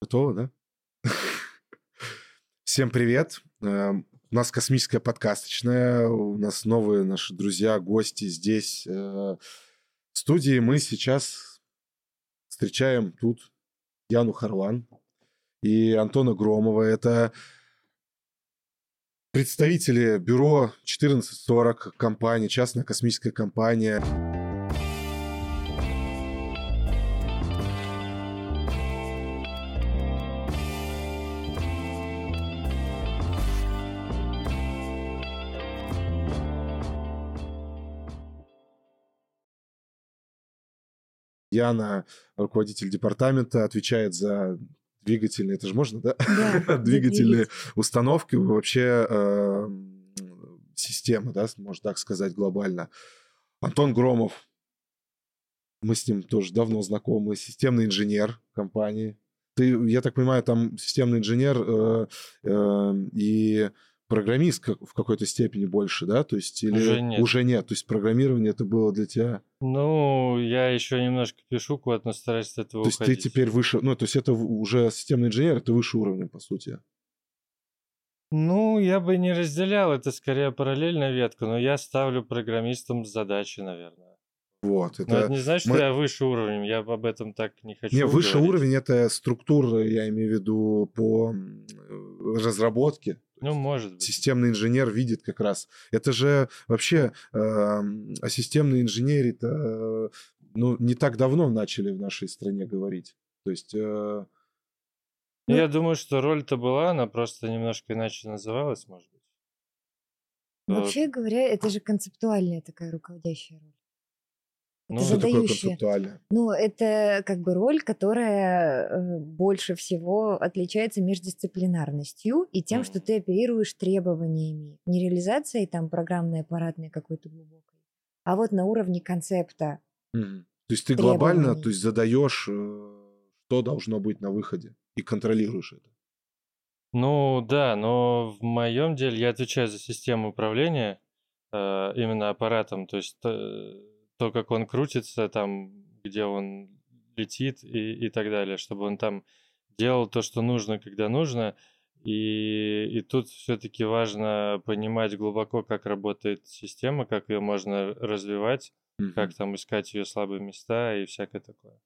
Готово, да? Всем привет. Эм, у нас космическая подкасточная. У нас новые наши друзья, гости здесь. Э, в студии мы сейчас встречаем тут Яну Харлан и Антона Громова. Это представители бюро 1440 компании, частная космическая компания. Яна, руководитель департамента, отвечает за двигательные, это же можно, да? Да, двигательные установки, вообще э, система, да, можно так сказать, глобально. Антон Громов, мы с ним тоже давно знакомы, системный инженер компании. Ты, я так понимаю, там системный инженер э, э, и программист в какой-то степени больше, да? То есть или Уже нет. уже нет? То есть программирование это было для тебя. Ну, я еще немножко пишу код, но стараюсь от этого То есть уходить. ты теперь выше, ну то есть это уже системный инженер, это выше уровня по сути. Ну, я бы не разделял, это скорее параллельная ветка, но я ставлю программистам задачи, наверное. Вот Но это. это не значит, мы- что я выше уровнем, я об этом так не хочу Не, выше говорить. уровень это структура, я имею в виду по разработке. Ну, может быть. Системный инженер видит как раз. Это же вообще эм, о системной инженерии-то ну, не так давно начали в нашей стране говорить. То есть э, Ну, Я думаю, что роль-то была, она просто немножко иначе называлась, может быть. Э, Вообще говоря, это же концептуальная такая руководящая роль. Ну, это что такое задающая. концептуально? Ну, это как бы роль, которая э, больше всего отличается междисциплинарностью и тем, что Мгм. ты оперируешь требованиями. Не реализацией там программной, аппаратной какой-то глубокой, а вот на уровне концепта. Мгм. То есть ты глобально, то есть задаешь, э, что должно быть на выходе и контролируешь это. Ну да, но в моем деле я отвечаю за систему управления э, именно аппаратом, то есть то, как он крутится, там, где он летит и, и так далее, чтобы он там делал то, что нужно, когда нужно. И, и тут все-таки важно понимать глубоко, как работает система, как ее можно развивать, Мгм. как там искать ее слабые места и всякое такое.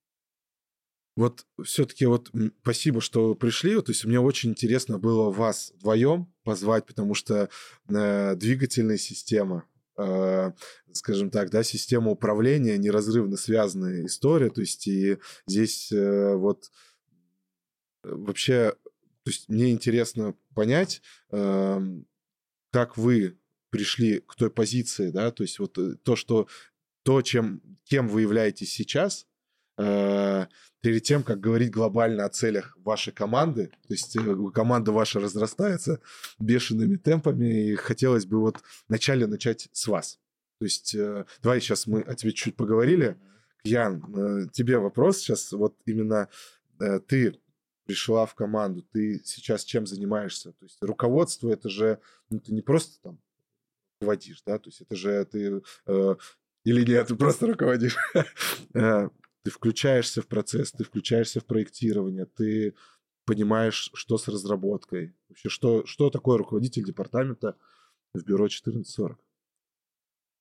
Вот все-таки вот спасибо, что пришли. То есть мне очень интересно было вас вдвоем позвать, потому что э, двигательная система, скажем так, да, система управления неразрывно связанная история. То есть и здесь э, вот э, вообще, то есть мне интересно понять, эм, как вы пришли к той позиции, да, то есть вот э, то, что то, чем, кем вы являетесь сейчас, э, перед тем, как говорить глобально о целях вашей команды, то есть э, команда ваша разрастается бешеными темпами, и хотелось бы вот вначале начать с вас. То есть э, давай сейчас мы о тебе чуть поговорили. Ян, э, тебе вопрос сейчас, вот именно э, ты пришла в команду, ты сейчас чем занимаешься? То есть руководство это же, ну ты не просто там руководишь, да, то есть это же ты э, или нет, ты просто руководишь. Э, Ты включаешься в процесс, ты включаешься в проектирование, ты понимаешь, что с разработкой. Вообще, что, что такое руководитель департамента в бюро 1440?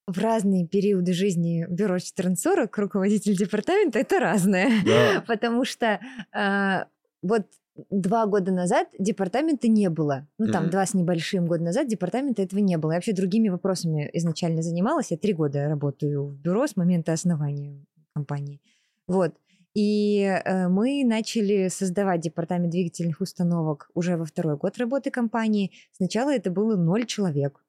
В разные периоды жизни бюро 1440 руководитель департамента это разное. Да. Потому что а, вот два года назад департамента не было. Ну, там, Мгм. два с небольшим года назад департамента этого не было. Я вообще другими вопросами изначально занималась. Я три года работаю в бюро с момента основания компании. Вот. И э, мы начали создавать департамент двигательных установок уже во второй год работы компании. Сначала это было ноль человек.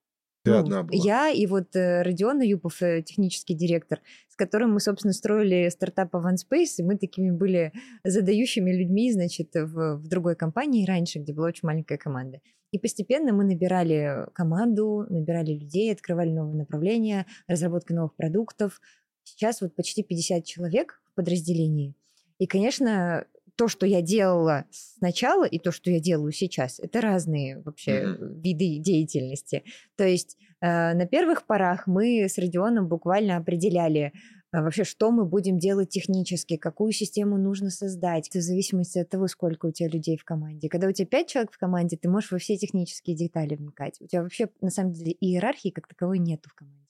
Ты Ну, одна была. Я и вот э, Родион Юпов, э, технический директор, с которым мы, собственно, строили стартап OneSpace, и мы такими были задающими людьми, значит, в, в другой компании раньше, где была очень маленькая команда. И постепенно мы набирали команду, набирали людей, открывали новые направления, разработка новых продуктов. Сейчас вот почти 50 человек в подразделении. И, конечно, то, что я делала сначала, и то, что я делаю сейчас, это разные вообще Мгм. виды деятельности. То есть э, на первых порах мы с Родионом буквально определяли, а вообще, что мы будем делать технически, какую систему нужно создать, в зависимости от того, сколько у тебя людей в команде. Когда у тебя пять человек в команде, ты можешь во все технические детали вникать. У тебя вообще, на самом деле, иерархии как таковой нету в команде,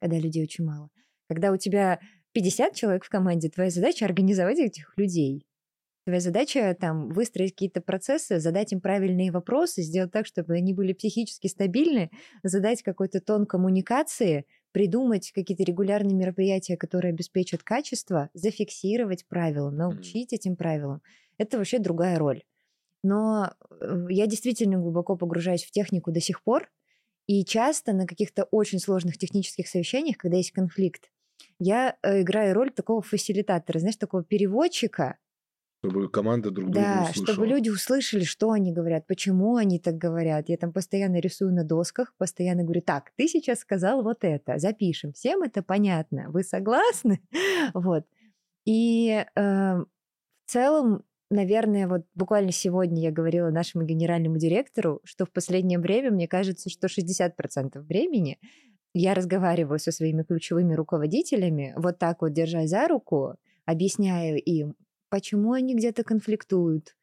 когда людей очень мало. Когда у тебя 50 человек в команде, твоя задача организовать этих людей. Твоя задача там выстроить какие-то процессы, задать им правильные вопросы, сделать так, чтобы они были психически стабильны, задать какой-то тон коммуникации, придумать какие-то регулярные мероприятия, которые обеспечат качество, зафиксировать правила, научить этим правилам. Это вообще другая роль. Но э, я действительно глубоко погружаюсь в технику до сих пор, и часто на каких-то очень сложных технических совещаниях, когда есть конфликт, я э, играю роль такого фасилитатора, знаешь, такого переводчика, чтобы команда друг друга да, услышала. чтобы люди услышали, что они говорят, почему они так говорят. Я там постоянно рисую на досках, постоянно говорю, так, ты сейчас сказал вот это, запишем. Всем это понятно. Вы согласны? вот. И э, в целом, наверное, вот буквально сегодня я говорила нашему генеральному директору, что в последнее время, мне кажется, что 60% времени я разговариваю со своими ключевыми руководителями, вот так вот держа за руку, объясняю им, почему они где-то конфликтуют,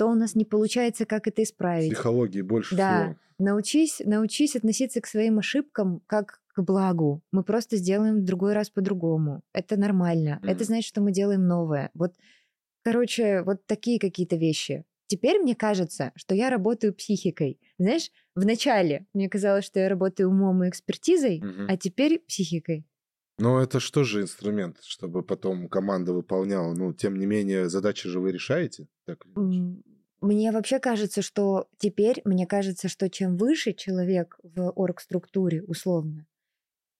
что у нас не получается, как это исправить. Психологии больше да, всего. научись, научись относиться к своим ошибкам как к благу. Мы просто сделаем в другой раз по-другому. Это нормально. Mm. Это значит, что мы делаем новое. Вот, короче, вот такие какие-то вещи. Теперь мне кажется, что я работаю психикой. Знаешь, вначале мне казалось, что я работаю умом и экспертизой, mm-hmm. а теперь психикой. Но это что же инструмент, чтобы потом команда выполняла? Ну, тем не менее, задачи же вы решаете? Так мне вообще кажется, что теперь, мне кажется, что чем выше человек в оргструктуре, условно,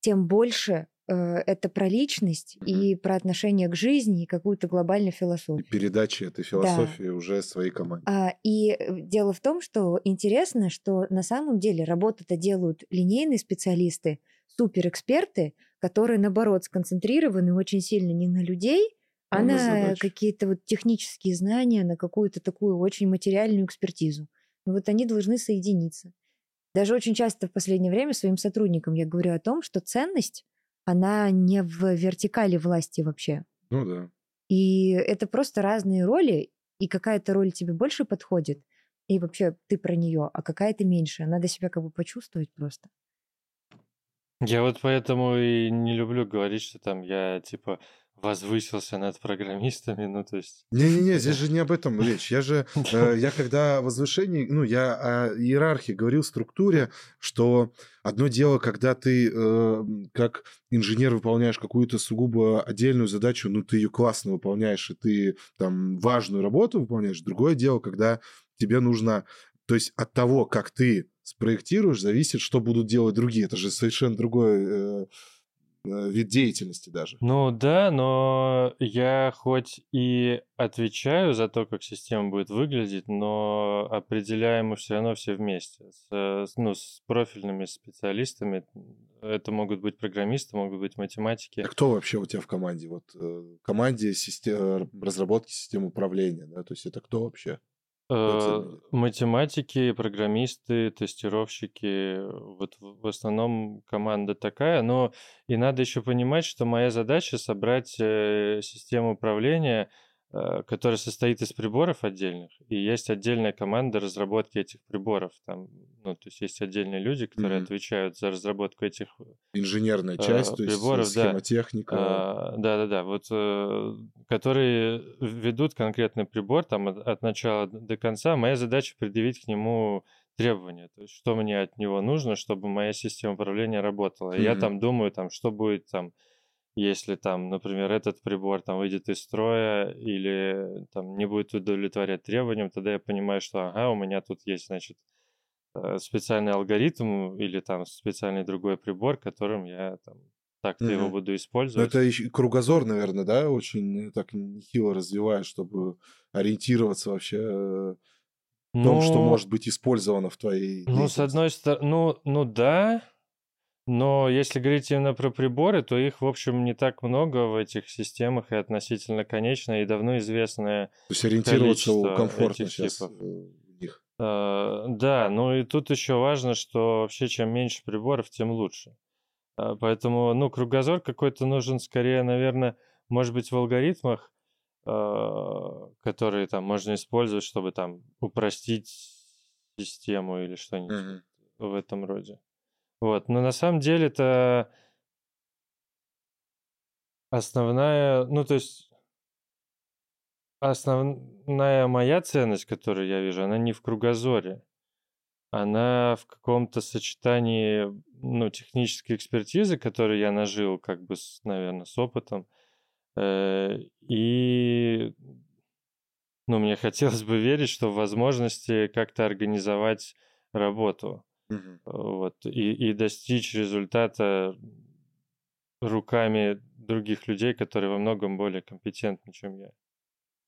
тем больше это про личность и про отношение к жизни и какую-то глобальную философию. И передачи этой философии да. уже своей команде. А, и э, дело в том, что интересно, что на самом деле работу-то делают линейные специалисты, суперэксперты, которые, наоборот, сконцентрированы очень сильно не на людей, а, а на какие-то вот технические знания, на какую-то такую очень материальную экспертизу. Но вот они должны соединиться. Даже очень часто в последнее время своим сотрудникам я говорю о том, что ценность, она не в вертикали власти вообще. Ну да. И это просто разные роли, и какая-то роль тебе больше подходит, и вообще ты про нее, а какая-то меньше. Надо себя как бы почувствовать просто. Я вот поэтому и не люблю говорить, что там я типа возвысился над программистами, ну то есть... Не-не-не, здесь же не об этом речь. Я же, э, я когда о возвышении, ну я о иерархии говорил, структуре, что одно дело, когда ты э, как инженер выполняешь какую-то сугубо отдельную задачу, ну ты ее классно выполняешь, и ты там важную работу выполняешь. Другое дело, когда тебе нужно, то есть от того, как ты спроектируешь, зависит, что будут делать другие. Это же совершенно другой э, э, вид деятельности даже. Ну да, но я хоть и отвечаю за то, как система будет выглядеть, но определяем мы все равно все вместе. С, ну, с профильными специалистами. Это могут быть программисты, могут быть математики. А кто вообще у тебя в команде? Вот э, команде систем, разработки систем управления, да? То есть это кто вообще? Э, математики, программисты, тестировщики, вот в основном команда такая, но и надо еще понимать, что моя задача собрать э, систему управления Э, который состоит из приборов отдельных, и есть отдельная команда разработки этих приборов. Там, ну, то есть есть отдельные люди, которые mm-hmm. отвечают за разработку этих э, инженерная часть, э, приборов, то есть схемотехника. Да, да, да, да. Вот, э, которые ведут конкретный прибор там от, от начала до конца. Моя задача предъявить к нему требования, то есть что мне от него нужно, чтобы моя система управления работала. Mm-hmm. Я там думаю, там, что будет там если там, например, этот прибор там выйдет из строя или там не будет удовлетворять требованиям, тогда я понимаю, что ага, у меня тут есть, значит, э, специальный алгоритм или там специальный другой прибор, которым я там так-то mm-hmm. его буду использовать. Но это кругозор, наверное, да, очень так нехило развивает, чтобы ориентироваться вообще э, в том, что ну может быть использовано в твоей Ну, с одной стороны, ну, ну да, но если говорить именно про приборы, то их, в общем, не так много в этих системах и относительно конечное и давно известное То есть ориентироваться комфортно сейчас типов. в них. А, да, ну и тут еще важно, что вообще чем меньше приборов, тем лучше. А, поэтому, ну, кругозор какой-то нужен скорее, наверное, может быть, в алгоритмах, а, которые там можно использовать, чтобы там упростить систему или что-нибудь Мгм. в этом роде. Вот. Но на самом деле это основная, ну, то есть основная моя ценность, которую я вижу, она не в кругозоре. Она в каком-то сочетании, ну, технической экспертизы, которую я нажил, как бы, с, наверное, с опытом. Э, И, ну, мне хотелось бы верить, что в возможности как-то организовать работу. Вот, и, и достичь результата руками других людей, которые во многом более компетентны, чем я.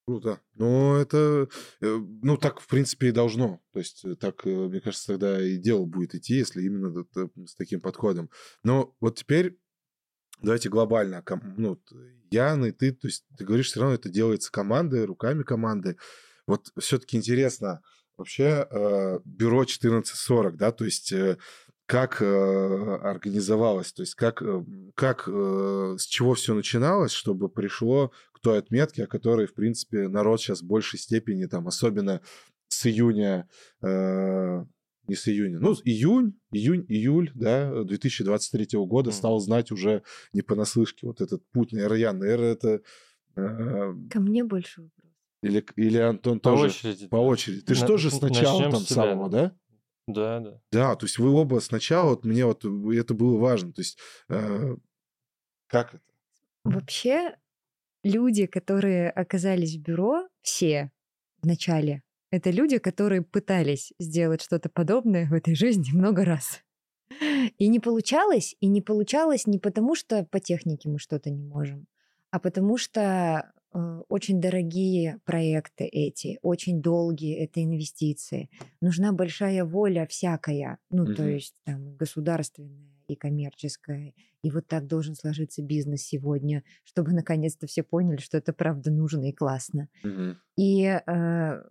Круто. Ну, это, э, ну, так, в принципе, и должно. То есть, э, так, э, мне кажется, тогда и дело будет идти, если именно с таким подходом. Но вот теперь давайте глобально. Ну, т- Ян и ты, то есть, ты говоришь, все равно это делается командой, руками команды. Вот все-таки интересно, вообще, э, бюро 1440, да, то есть, э, как э, организовалось, то есть, как, э, как э, с чего все начиналось, чтобы пришло к той отметке, о которой, в принципе, народ сейчас в большей степени, там, особенно с июня, э, не с июня, ну, с июнь, июнь, июль, да, 2023 года Мгм. стал знать уже не понаслышке вот этот путь, наверное, это... э, Ко мне больше вопрос. Или, или Антон По тоже очереди. по очереди. Ты же На- тоже сначала там с тебя, самого, да? Да, да. Да, то есть вы оба сначала, вот мне вот это было важно. То есть э, как это? Вообще, люди, которые оказались в бюро, все в начале, это люди, которые пытались сделать что-то подобное в этой жизни много раз. И не получалось, и не получалось не потому, что по технике мы что-то не можем, а потому что очень дорогие проекты эти, очень долгие это инвестиции. Нужна большая воля всякая, ну, то Мгм. есть там государственная и коммерческая. И вот так должен сложиться бизнес сегодня, чтобы наконец-то все поняли, что это правда нужно и классно. Мгм. И э,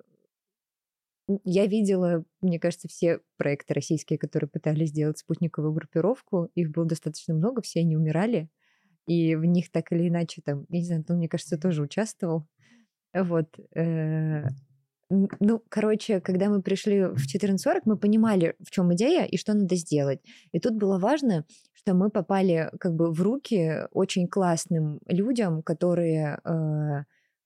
я видела, мне кажется, все проекты российские, которые пытались сделать спутниковую группировку. Их было достаточно много, все они умирали. И в них так или иначе, там, я не знаю, Антон, мне кажется, тоже участвовал. Вот. э, Ну, короче, когда мы пришли в 14.40, мы понимали, в чем идея и что надо сделать. И тут было важно, что мы попали как бы в руки очень классным людям, которые э,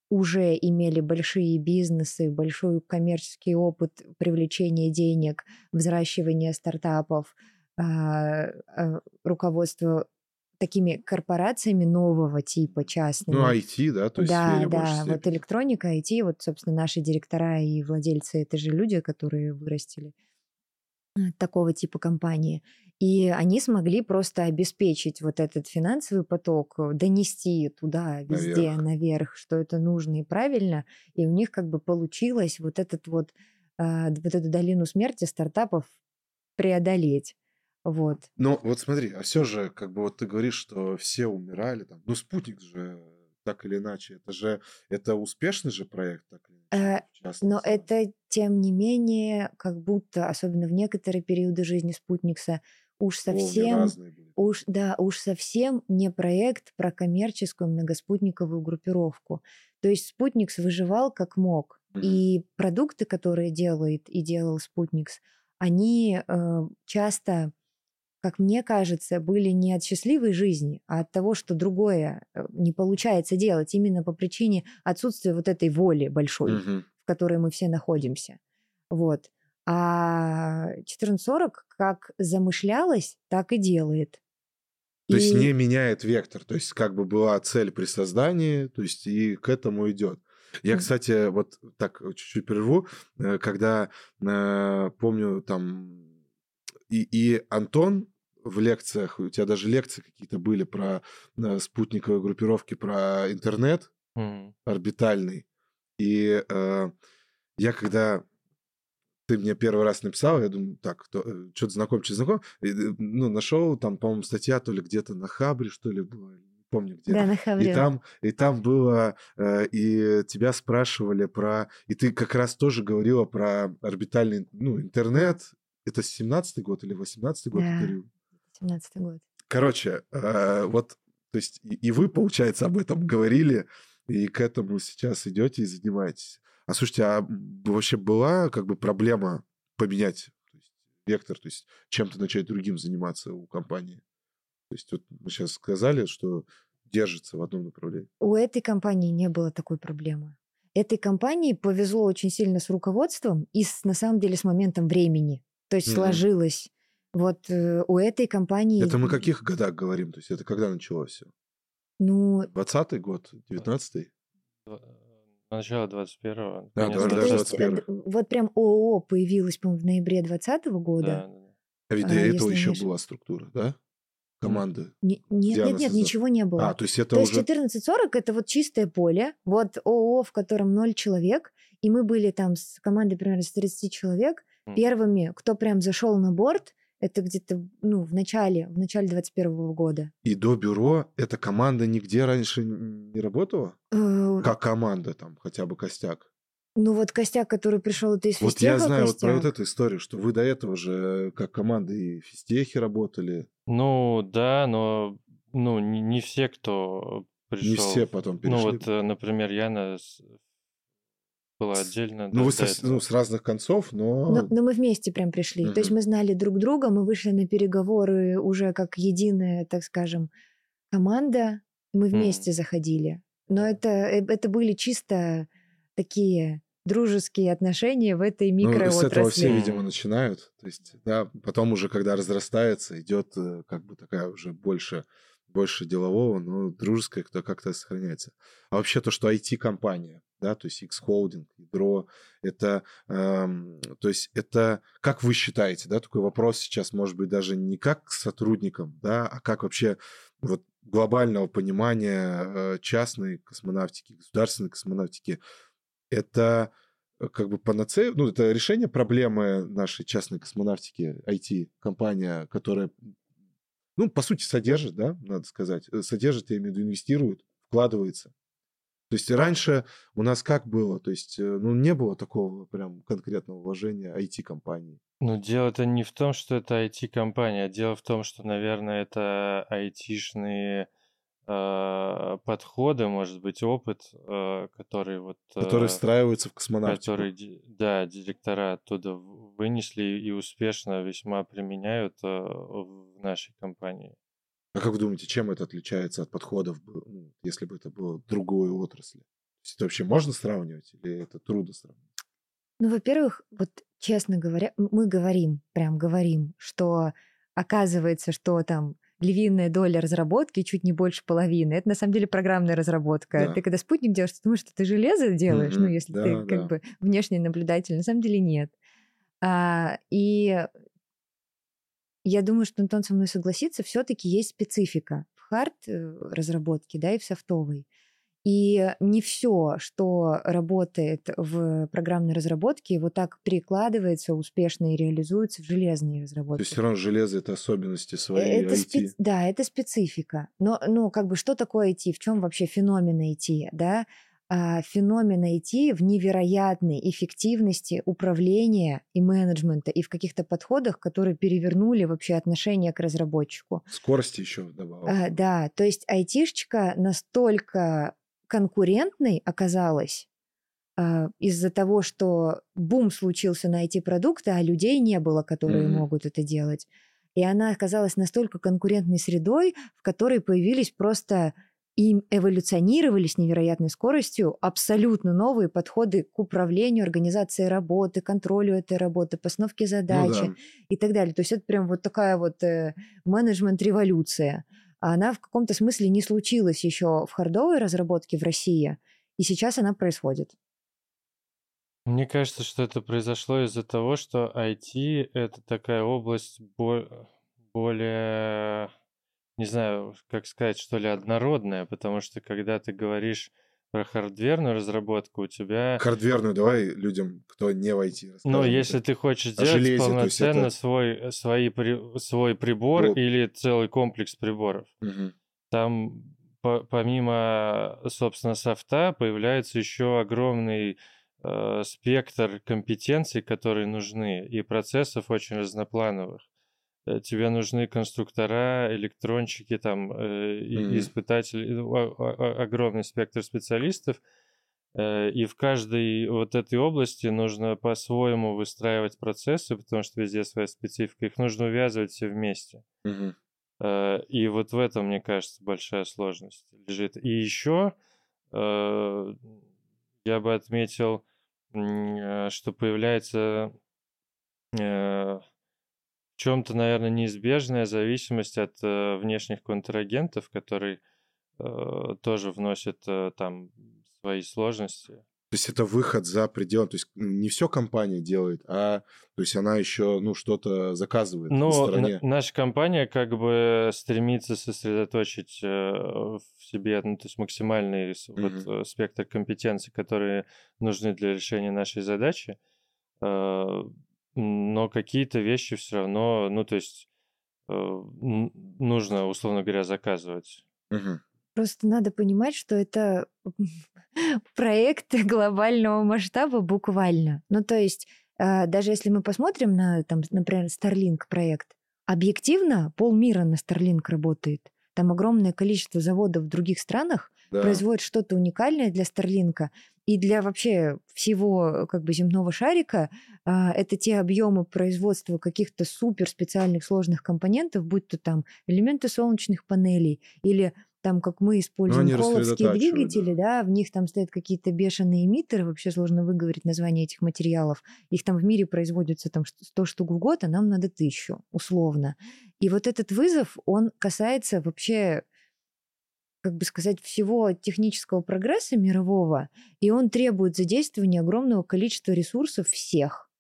уже имели большие бизнесы, большой коммерческий опыт привлечения денег, взращивания стартапов, а, руководство такими корпорациями нового типа частными. Ну, IT, да, то есть да, да, вот электроника, IT, вот, собственно, наши директора и владельцы, это же люди, которые вырастили э, такого типа компании. И они смогли просто обеспечить вот этот финансовый поток, э, донести туда, везде, Наверх. наверх, что это нужно и правильно. И у них как бы получилось вот этот вот, д- вот эту долину смерти стартапов преодолеть. Вот. Ну, вот смотри, а все же, как бы вот ты говоришь, что все умирали там. Ну, спутник же так или иначе, это же, это успешный же проект, так или Э, иначе, частности. Но это, тем не менее, как будто, особенно в некоторые периоды жизни спутникса, уж совсем. Уж, да, уж совсем не проект про коммерческую многоспутниковую группировку. То есть Спутникс выживал как мог. И продукты, которые делает и делал Спутникс, они э, часто, как мне кажется, были не от счастливой жизни, а от того, что другое э, не получается делать именно по причине отсутствия вот этой воли большой Мгм. в которой мы все находимся. Вот. А 1440 как замышлялось, так и делает. То есть И- не меняет вектор, то есть как бы была цель при создании, то есть и к этому идет. Я, кстати, вот так чуть-чуть прерву, э, когда э, помню там и, и Антон в лекциях, у тебя даже лекции какие-то были про э, спутниковые группировки, про интернет Мгм. орбитальный. И э, я когда ты мне первый раз написал, я думаю, так, что-то знаком, что знаком. И, э, ну, нашел, там, по-моему, статья то ли где-то на Хабре, что ли, была, не помню где. Да, на И Хавре. там, и там было, э, и тебя спрашивали про... И ты как раз тоже говорила про орбитальный ну, интернет. Это 17-й год или 18-й год Да. 17 год. короче, э, вот, то есть и вы, получается, об этом говорили, и к этому сейчас идете и занимаетесь. А слушайте, а вообще была как бы проблема поменять то есть, вектор, то есть чем-то начать другим заниматься у компании? То есть вот мы сейчас сказали, что держится в одном направлении. У этой компании не было такой проблемы. Этой компании повезло очень сильно с руководством и с, на самом деле с моментом времени. То есть mm-hmm. сложилось. Вот э, у этой компании... Это мы каких годах говорим? То есть это когда началось все? Ну... 20-й год? 19-й? Начало 21-го. Да, даже 21 Вот прям ООО появилось, по-моему, в ноябре 2020 года. Да, да. А ведь до а, этого еще была структура, да? команды? Не, нет, нет, нет, ничего не было. А, то есть это то уже... есть 1440 это вот чистое поле, вот ООО, в котором ноль человек, и мы были там с командой примерно с 30 человек, mm. первыми, кто прям зашел на борт, это где-то ну, в начале, в начале 21 года. И до бюро эта команда нигде раньше не работала? Э, как команда там, хотя бы костяк? Ну вот костяк, который пришел, это из Вот я знаю костяк. вот про вот эту историю, что вы до этого же как команда и в физтехе работали. Ну да, но ну не, не все, кто пришел. Не все потом перешли. Ну вот, э, например, Яна была отдельно. Ну, да, вы со, ну, с разных концов, но... Но, но мы вместе прям пришли. Uh-huh. То есть мы знали друг друга, мы вышли на переговоры уже как единая, так скажем, команда. Мы вместе uh-huh. заходили. Но это, э, это были чисто такие дружеские отношения в этой микроотрасли. Ну, с этого все, видимо, начинают. То есть, да, потом уже, когда разрастается, идет э, как бы такая уже больше, больше делового, но дружеская кто как-то сохраняется. А вообще то, что IT-компания, да, то есть X-Holding, ядро, это, эм, то есть это, как вы считаете, да, такой вопрос сейчас может быть даже не как к сотрудникам, да, а как вообще вот глобального понимания э, частной космонавтики, государственной космонавтики, это э, как бы панацея, ну, это решение проблемы нашей частной космонавтики, IT-компания, которая, ну, по сути, содержит, да, надо сказать, э, содержит, я имею в виду, инвестирует, вкладывается. То есть раньше у нас как было? То есть, э, ну, не было такого прям конкретного вложения IT-компании. Ну, дело-то не в том, что это IT-компания, а дело в том, что, наверное, это IT-шные подходы, может быть, опыт, э, который вот... Который э, встраивается в космонавтику. Который, да, директора оттуда вынесли и успешно весьма применяют э, в нашей компании. А как вы думаете, чем это отличается от подходов, ну, если бы это было другой отрасли? это вообще можно сравнивать или это трудно сравнивать? Ну, во-первых, вот честно говоря, мы говорим, прям говорим, что оказывается, что там львиная доля разработки чуть не больше половины. Это на самом деле программная разработка. Да. Ты когда спутник делаешь, ты думаешь, что ты железо делаешь, mm-hmm. ну, если да, ты как да. бы внешний наблюдатель. На самом деле нет. А, и я думаю, что Антон со мной согласится, все-таки есть специфика в хард э, разработке, да, и в софтовой. И не все, что работает в программной разработке, вот так перекладывается успешно и реализуется в железные разработки. То есть все равно железо это особенности своей это IT. Специ... Да, это специфика. Но, ну, как бы, что такое IT? В чем вообще феномен IT? Да? А, феномен IT в невероятной эффективности управления и менеджмента и в каких-то подходах, которые перевернули вообще отношение к разработчику. Скорости еще добавил. А, да, то есть айтишечка настолько конкурентной оказалась э, из-за того, что бум случился на IT-продукты, а людей не было, которые mm-hmm. могут это делать. И она оказалась настолько конкурентной средой, в которой появились просто и эволюционировали с невероятной скоростью абсолютно новые подходы к управлению, организации работы, контролю этой работы, постановке задачи ну, да. и так далее. То есть это прям вот такая вот э, менеджмент-революция она в каком-то смысле не случилась еще в хардовой разработке в России, и сейчас она происходит. Мне кажется, что это произошло из-за того, что IT — это такая область более, не знаю, как сказать, что ли, однородная, потому что когда ты говоришь про хардверную разработку у тебя... Хардверную давай людям, кто не в IT. Ну, если ты хочешь сделать железе, полноценно это... свой, свои, свой прибор вот. или целый комплекс приборов, угу. там по, помимо, собственно, софта появляется еще огромный э, спектр компетенций, которые нужны, и процессов очень разноплановых. Э, тебе нужны конструктора, электронщики, там, э, Мгм. испытатели, о- о- огромный спектр специалистов, э, и в каждой вот этой области нужно по-своему выстраивать процессы, потому что везде своя специфика, их нужно увязывать все вместе. Мгм. Э, И вот в этом, мне кажется, большая сложность лежит. И еще я бы отметил, э, что появляется э, в чем-то, наверное, неизбежная зависимость от э, внешних контрагентов, которые э, тоже вносят э, там свои сложности. То есть это выход за пределы. То есть не все компания делает, а то есть она еще ну что-то заказывает на Но стороне. наша компания как бы стремится сосредоточить э, в себе ну, то есть максимальный с- вот, э, спектр компетенций, которые нужны для решения нашей задачи. Но какие-то вещи все равно, ну то есть э, нужно, условно говоря, заказывать. Мгм. Просто надо понимать, что это проект глобального масштаба буквально. Ну, то есть, э, даже если мы посмотрим на, там, например, Starlink проект, объективно полмира на Starlink работает. Там огромное количество заводов в других странах Да. производят что-то уникальное для Старлинка и для вообще всего как бы земного шарика. а, Это те объемы производства каких-то супер специальных сложных компонентов, будь то там элементы солнечных панелей или там, как мы используем они холловские рассредотачивают, двигатели, да, в них там стоят какие-то бешеные эмиттеры, вообще сложно выговорить название этих материалов. Их там в мире производится там 100 штук в год, а нам надо тысячу, условно. И вот этот вызов, он касается вообще как бы сказать, всего технического прогресса мирового, и он требует задействования огромного количества ресурсов всех.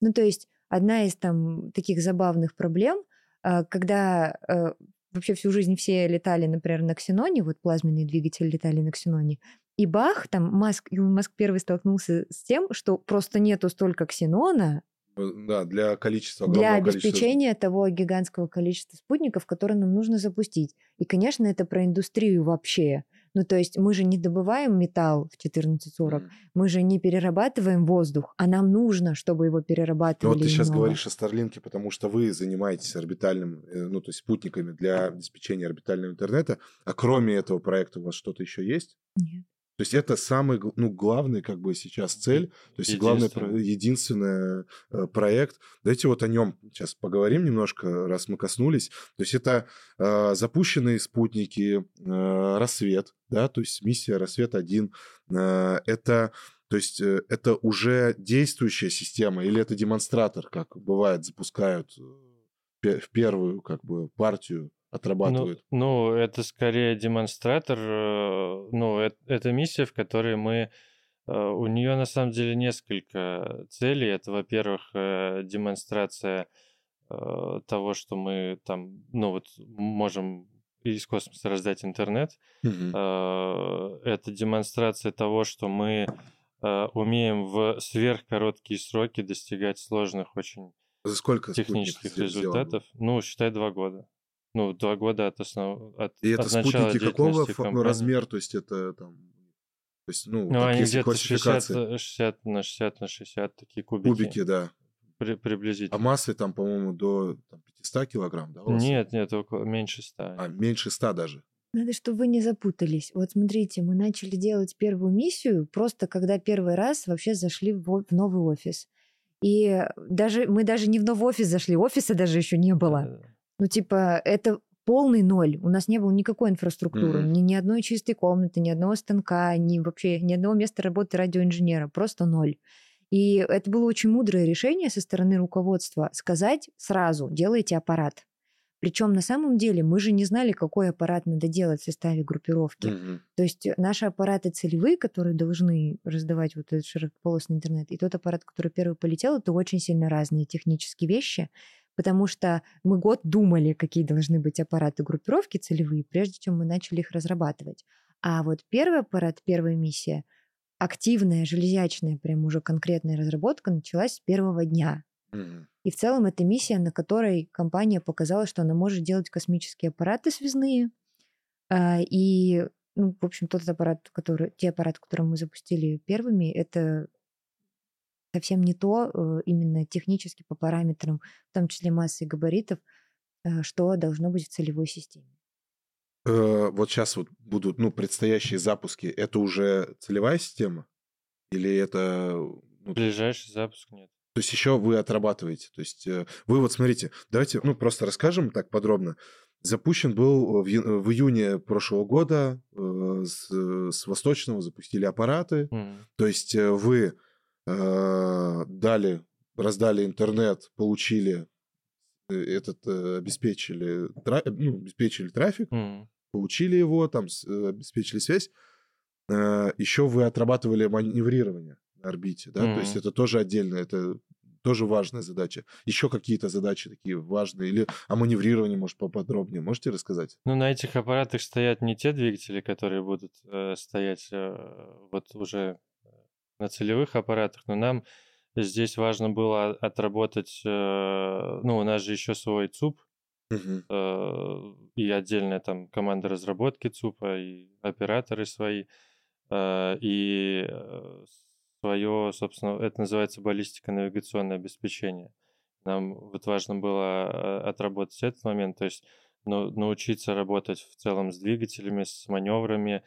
Ну, то есть одна из там таких забавных проблем, а, когда э, вообще всю жизнь все летали, например, на ксеноне, вот плазменные двигатели летали на ксеноне, и бах, там Маск, Маск первый столкнулся с тем, что просто нету столько ксенона, Да, для количества для огромного количества- обеспечения того гигантского количества спутников, которые нам нужно запустить. И, конечно, это про индустрию вообще. Ну, то есть мы же не добываем металл в 1440, Мгм. мы же не перерабатываем воздух, а нам нужно, чтобы его Ну перерабатывали. вот ты сейчас иного. говоришь о Старлинке, потому что вы занимаетесь орбитальным, э, ну то есть спутниками для обеспечения орбитального интернета, а кроме этого проекта у вас что-то еще есть? Нет. То есть это самый ну, главный как бы сейчас цель, то есть главный Единственный. э, проект. Давайте вот о нем сейчас поговорим немножко, раз мы коснулись. То есть это э, запущенные спутники, э, Рассвет, да, то есть миссия Рассвет-1. Э, это то есть э, это уже действующая система или это демонстратор, как бывает, запускают э, в первую как бы партию, отрабатывают? ну, это скорее демонстратор. э, Ну, это, это миссия, в которой мы... э, У нее на самом деле несколько целей. Это, во-первых, э, демонстрация того, что мы там, ну вот, можем из космоса раздать интернет. Э, Это демонстрация того, что мы умеем в сверхкороткие сроки достигать сложных очень За сколько технических результатов. Ну, считай, два года. Ну, два года от основ... от, И это от спутники какого ну, компании. размер, то есть это там, то есть, ну, Ну, они где-то классификация, 60, 60 на 60 на 60 такие кубики. кубики, да. при- А приблизительно. массы там, по-моему, до там, 500 килограмм, да? Нет, нет, около меньше 100. А, меньше 100 даже. Надо, чтобы вы не запутались. Вот смотрите, мы начали делать первую миссию просто когда первый раз вообще зашли в, новый офис. И даже мы даже не в новый офис зашли, офиса даже еще не было. Ну, типа, это полный ноль. У нас не было никакой инфраструктуры, Мгм. ни, ни одной чистой комнаты, ни одного станка, ни вообще ни одного места работы радиоинженера. Просто ноль. И это было очень мудрое решение со стороны руководства сказать сразу, делайте аппарат. Причем на самом деле мы же не знали, какой аппарат надо делать в составе группировки. Мгм. То есть наши аппараты целевые, которые должны раздавать вот этот широкополосный интернет, и тот аппарат, который первый полетел, это очень сильно разные технические вещи, потому что мы год думали, какие должны быть аппараты группировки целевые, прежде чем мы начали их разрабатывать. А вот первый аппарат, первая миссия, активная, железячная, прям уже конкретная разработка началась с первого дня. И в целом это миссия, на которой компания показала, что она может делать космические аппараты связные. А, И, ну, в общем, тот аппарат, который, те аппараты, которые мы запустили первыми, это совсем не то, э, именно технически по параметрам, в том числе массы и габаритов, э, что должно быть в целевой системе. Э, вот сейчас вот будут, ну, предстоящие запуски. Это уже целевая система? Или это... Ну, Ближайший запуск нет. То есть еще вы отрабатываете. То есть вы вот смотрите, давайте, ну, просто расскажем так подробно. Запущен был в, в июне прошлого года с, с Восточного запустили аппараты. Мгм. То есть вы дали, раздали интернет, получили э, этот, э, обеспечили, ну, обеспечили трафик, Мгм. получили его, там э, обеспечили связь. Еще вы отрабатывали маневрирование на орбите, да, то есть это тоже отдельно, это тоже важная задача. Еще какие-то задачи такие важные или о маневрировании, может, поподробнее, можете рассказать? Ну, на этих аппаратах стоят не те двигатели, которые будут э, стоять э, вот уже на целевых аппаратах, но нам здесь важно было отработать, э, ну, у нас же еще свой ЦУП, э, и отдельная там команда разработки ЦУПа, и операторы свои, э, и свое, собственно, это называется баллистика навигационное обеспечение. Нам вот важно было отработать этот момент, то есть ну, научиться работать в целом с двигателями, с маневрами,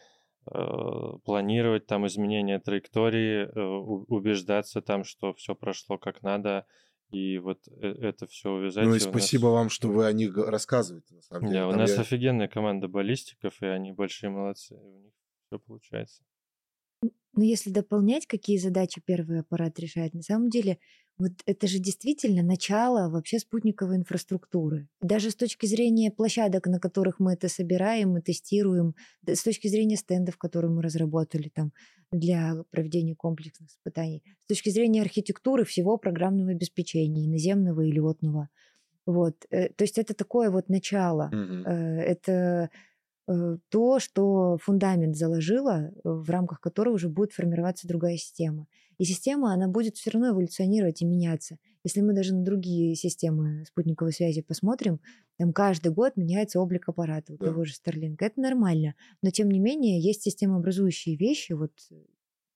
планировать там изменения траектории, э, убеждаться там, что все прошло как надо, и вот э- это все увязать. Ну и и у нас- спасибо вам, что вы о них рассказываете, на самом деле. Да, у Там нас я- офигенная команда баллистиков, и они большие молодцы, и у них все получается. Но если дополнять, какие задачи первый аппарат решает, на самом деле вот это же действительно начало вообще спутниковой инфраструктуры. Даже с точки зрения площадок, на которых мы это собираем и тестируем, с точки зрения стендов, которые мы разработали там для проведения комплексных испытаний, с точки зрения архитектуры всего программного обеспечения, наземного и летного. Вот. э, То есть это такое вот начало. Э, Это э, то, что фундамент заложила, в рамках которого уже будет формироваться другая система. И система, она будет все равно эволюционировать и меняться. Если мы даже на другие системы спутниковой связи посмотрим, там каждый год меняется облик аппарата у Да. того же Starlink. Это нормально. Но тем не менее есть системообразующие вещи, вот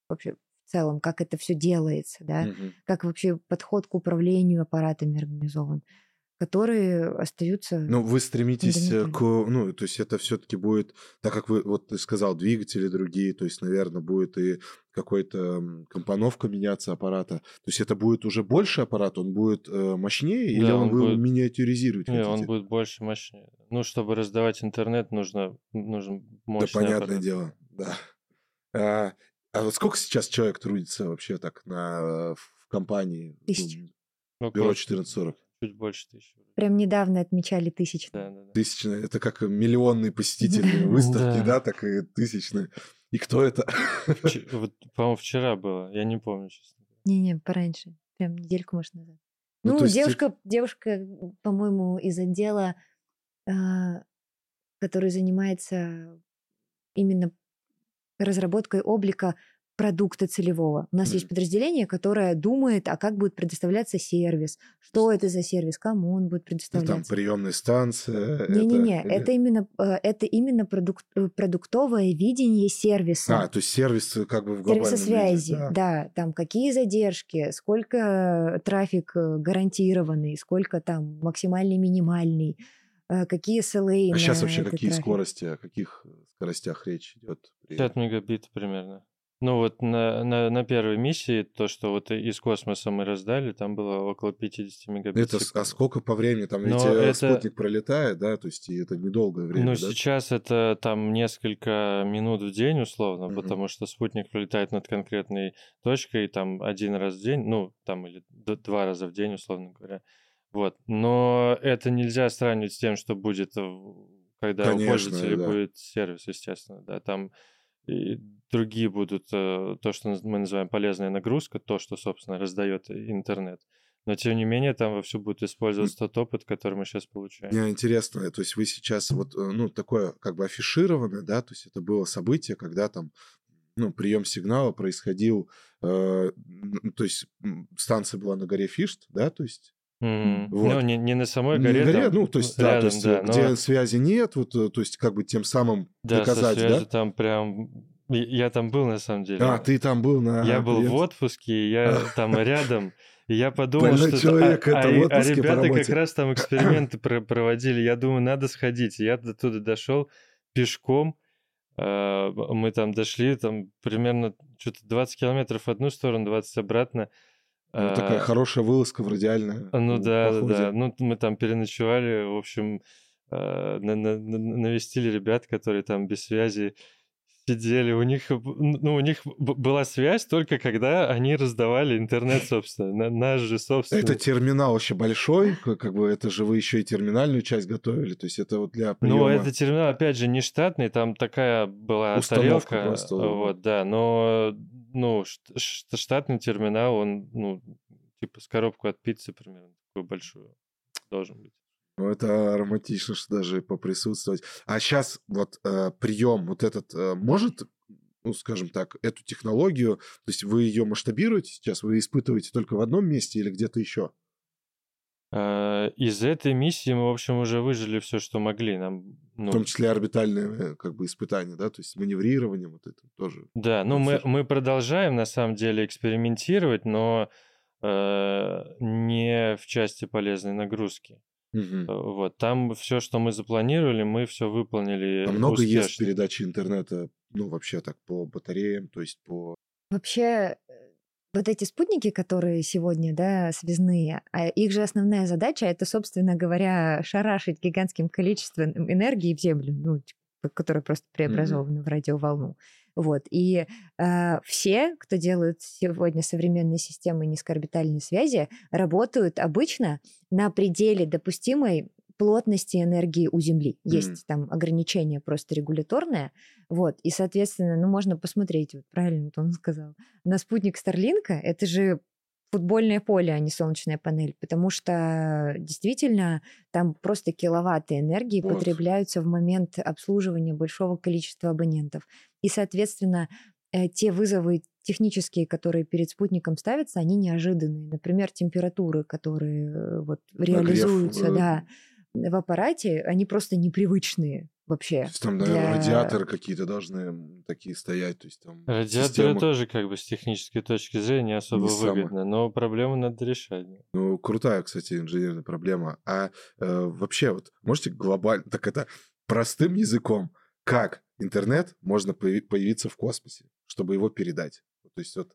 вообще в целом, как это все делается, да, Мгм. как вообще подход к управлению аппаратами организован, которые остаются Ну, вы стремитесь э, к, ну, то есть это все-таки будет, так как вы, вот ты сказал, двигатели другие, то есть, наверное, будет и какой-то компоновка меняться аппарата. То есть это будет уже больше аппарат, он будет э, мощнее, или Да, он, он вы будет- миниатюризировать Не, он будет больше, мощнее. Ну, чтобы раздавать интернет, нужно, нужен Да, мощный понятное аппарат. дело, да. А, а вот сколько сейчас человек трудится вообще так на, в компании? Тысяча. Бюро 1440. Чуть больше тысячи. Прям недавно отмечали тысячу. Да, да, да. Тысячные, это как миллионные посетители выставки, Да. так и тысячные. И кто это? По-моему, вчера было. Я не помню, честно. Не-не, пораньше. Прям недельку, может, назад. Ну, Ну, девушка, девушка, по-моему, из отдела, а, который занимается именно разработкой облика продукта целевого. У нас есть Мгм. подразделение, которое думает, а как будет предоставляться сервис, что это за сервис, кому он будет Ну, там предоставляться. приемная станция. Не-не-не, или- это именно, э, это именно продук- э, продуктовое видение сервиса. А, то есть сервис э, как бы в глобальном Сервисы виде, связи, да. да. там какие задержки, сколько трафик э, гарантированный, сколько там максимальный, минимальный, э, какие SLA А сейчас вообще какие трафик. скорости, о каких скоростях речь идет? при- 50 мегабит примерно. Ну вот на, на, на первой миссии, то, что вот из космоса мы раздали, там было около 50 мегабит. Это а сколько по времени? Там ведь Но э, это- спутник пролетает, да, то есть и это недолгое время, Ну, да? сейчас это там несколько минут в день, условно, Мгм. потому что спутник пролетает над конкретной точкой, там один раз в день, ну, там или два раза в день, условно говоря. Вот. Но это нельзя сравнивать с тем, что будет, когда Конечно, у пользователя да. будет сервис, естественно, да, там и другие будут, э, то, что мы называем полезная нагрузка, то, что, собственно, раздает интернет. Но, тем не менее, там вовсю будет использоваться тот опыт, который мы сейчас получаем. Мне интересно, то есть вы сейчас вот, э, ну, такое как бы афишированное, да, то есть это было событие, когда там, ну, прием сигнала происходил, э, то есть станция была на горе Фишт, да, то есть Мгм. Вот. Ну, не, не на самой горе, на горе, там, ну, то есть, да, то рядом, есть, да, э, где но- связи нет, вот, э, то есть как бы тем самым да, со доказать, связью да? там прям... Я я там был, на самом деле. А, ты там был на... Я был в прием- отпуске, я там рядом, И я подумал, Больной что... человек а, это а, в а ребята как раз там эксперименты про- проводили. Я думаю, надо сходить. Я до туда дошел пешком. А, Мы там дошли, там примерно что-то 20 километров в одну сторону, 20 обратно. Ну, такая А, хорошая вылазка в радиальное. Ну в да, да, походе. да. Ну, мы там переночевали, в общем, на- навестили ребят, которые там без связи сидели. У них, ну, у них была связь только когда они раздавали интернет, собственно. На- Наш же собственный. Это терминал еще большой, как бы это же вы еще и терминальную часть готовили, то есть это вот для приема. Ну, это терминал, опять же, не штатный, там такая была Установка тарелка. просто. Вот, да, но, ну, штатный терминал, он, ну, типа с коробку от пиццы примерно такую большую должен быть. Ну, это романтично, что даже поприсутствовать. А сейчас вот прием вот этот э, может, ну, скажем так, эту технологию, то есть вы ее масштабируете сейчас, вы испытываете только в одном месте или где-то еще? А, Из этой миссии мы, в общем, уже выжили все, что могли. Нам, В ну, том числе орбитальные э, как бы испытания, да, то есть маневрирование вот это тоже. да, ну мы, мы продолжаем на самом деле экспериментировать, но э, не в части полезной нагрузки. Э, Вот там все, что мы запланировали, мы все выполнили. А много есть успешно. передачи интернета, ну, вообще так, по батареям, то есть по... Вообще, э, вот эти спутники, которые сегодня, да, связные, а их же основная задача это, собственно говоря, шарашить гигантским количеством энергии в Землю, ну, типа, которая просто преобразована в радиоволну. Вот. И э, все, кто делают сегодня современные системы низкоорбитальной связи, работают обычно на пределе допустимой плотности энергии у Земли. Есть Мгм. там ограничение просто регуляторное. Вот. И, соответственно, ну, можно посмотреть, вот правильно он сказал, на спутник Старлинка это же футбольное поле, а не солнечная панель, потому что действительно там просто киловатты энергии Вот. потребляются в момент обслуживания большого количества абонентов. И, соответственно, э, те вызовы технические, которые перед спутником ставятся, они неожиданные. Например, температуры, которые э, вот Нагрев, реализуются, э, да, в аппарате, они просто непривычные То вообще. есть там, наверное, для- радиаторы какие-то должны такие стоять, то есть там... Радиаторы система- тоже как бы с технической точки зрения особо Не самое. выгодно, но проблему надо решать. Ну, крутая, кстати, инженерная проблема. А э, вообще, вот можете глобально, так это простым языком, как интернет можно появи- появиться в космосе, чтобы его передать? То есть вот,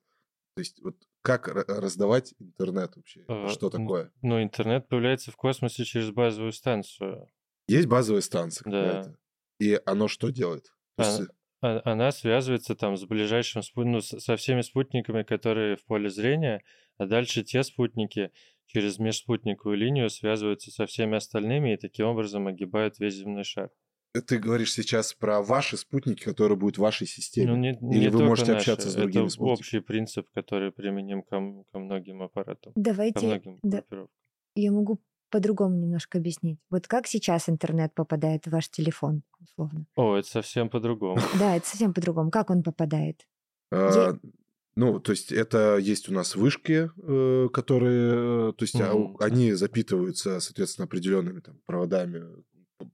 то есть вот как ра- раздавать интернет вообще? Э, Что такое? Ну, интернет появляется в космосе через базовую станцию. Есть базовая станция Да. какая-то, и оно что делает? А, есть, э, А- Она связывается там с ближайшим ну, со всеми спутниками, которые в поле зрения, а дальше те спутники через межспутниковую линию связываются со всеми остальными и таким образом огибают весь земной шар. ты говоришь сейчас про ваши спутники, которые будут в вашей системе? Ну, не, Или не вы можете наши, общаться с другими Это спутниками? общий принцип, который применим ко, ко многим аппаратам, ко Давайте, многим да, я могу по-другому немножко объяснить. Вот как сейчас интернет попадает в ваш телефон, условно? О, это совсем по-другому. Да, это совсем по-другому. Как он попадает? А, Ну, то есть это есть у нас вышки, э, которые, э, то есть у- Мгм. они запитываются, соответственно, определенными там проводами,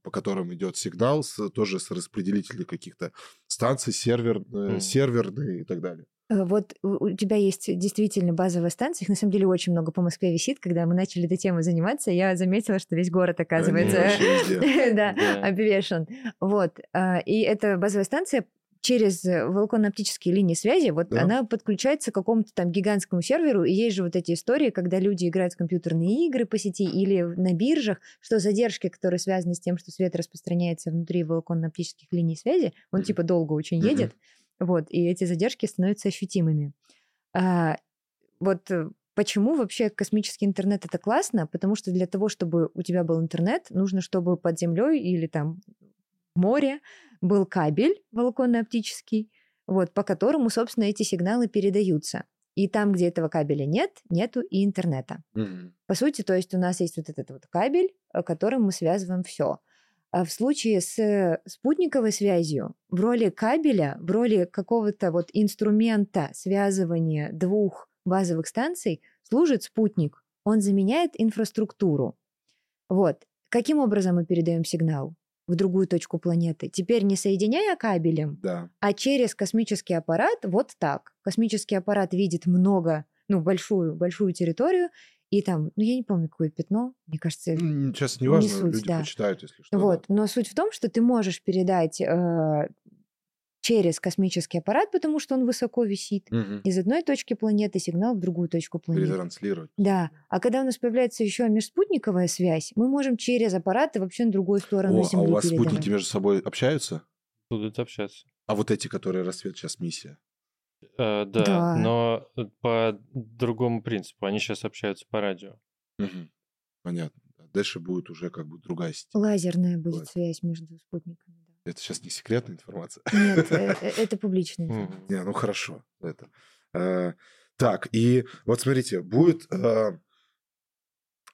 по- которым идет сигнал, с- тоже с распределителей каких-то станций, сервер, Мгм. серверные и так далее. Э, Вот у тебя есть действительно базовая станция, их на самом деле очень много по Москве висит. Когда мы начали этой темой заниматься, я заметила, что весь город, оказывается, да, обвешан. Вот. а, И эта базовая станция через э, волоконно-оптические линии связи, вот Да. она подключается к какому-то там гигантскому серверу, и есть же вот эти истории, когда люди играют в компьютерные игры по сети или на биржах, что задержки, которые связаны с тем, что свет распространяется внутри волоконно-оптических линий связи, он типа долго очень едет, вот, и эти задержки становятся ощутимыми. А, вот э, почему вообще космический интернет это классно? Потому что для того, чтобы у тебя был интернет, нужно, чтобы под землей или там море был кабель волоконно-оптический, вот, по которому, собственно, эти сигналы передаются. И там, где этого кабеля нет, нету и интернета. Мгм. По сути, то есть у нас есть вот этот вот кабель, которым мы связываем все. А в случае с спутниковой связью в роли кабеля, в роли какого-то вот инструмента связывания двух базовых станций служит спутник. Он заменяет инфраструктуру. Вот. Каким образом мы передаем сигнал в другую точку планеты? Теперь не соединяя кабелем, Да. а через космический аппарат вот так. Космический аппарат видит много ну, большую, большую территорию, и там, ну, я не помню, какое пятно, мне кажется, Ну, Сейчас не важно, суть, люди да. почитают, если что. да. вот. Но суть в том, что ты можешь передать э, через космический аппарат, потому что он высоко висит, Мгм. из одной точки планеты сигнал в другую точку планеты. Перетранслировать. Да, а когда у нас появляется еще межспутниковая связь, мы можем через аппараты вообще на другую сторону О, а Земли у вас передавать. спутники между собой общаются? Будут общаться. А вот эти, которые рассвет сейчас миссия? Э, да, Да. но э, по другому принципу. Они сейчас общаются по радио. Мгм. Понятно. Да. Дальше будет уже как бы другая система. Лазерная будет Ладно. связь между спутниками. Это сейчас не секретная информация. Нет, э, э, это публичная информация. Не, ну хорошо. Это. Э, так, и вот смотрите, будет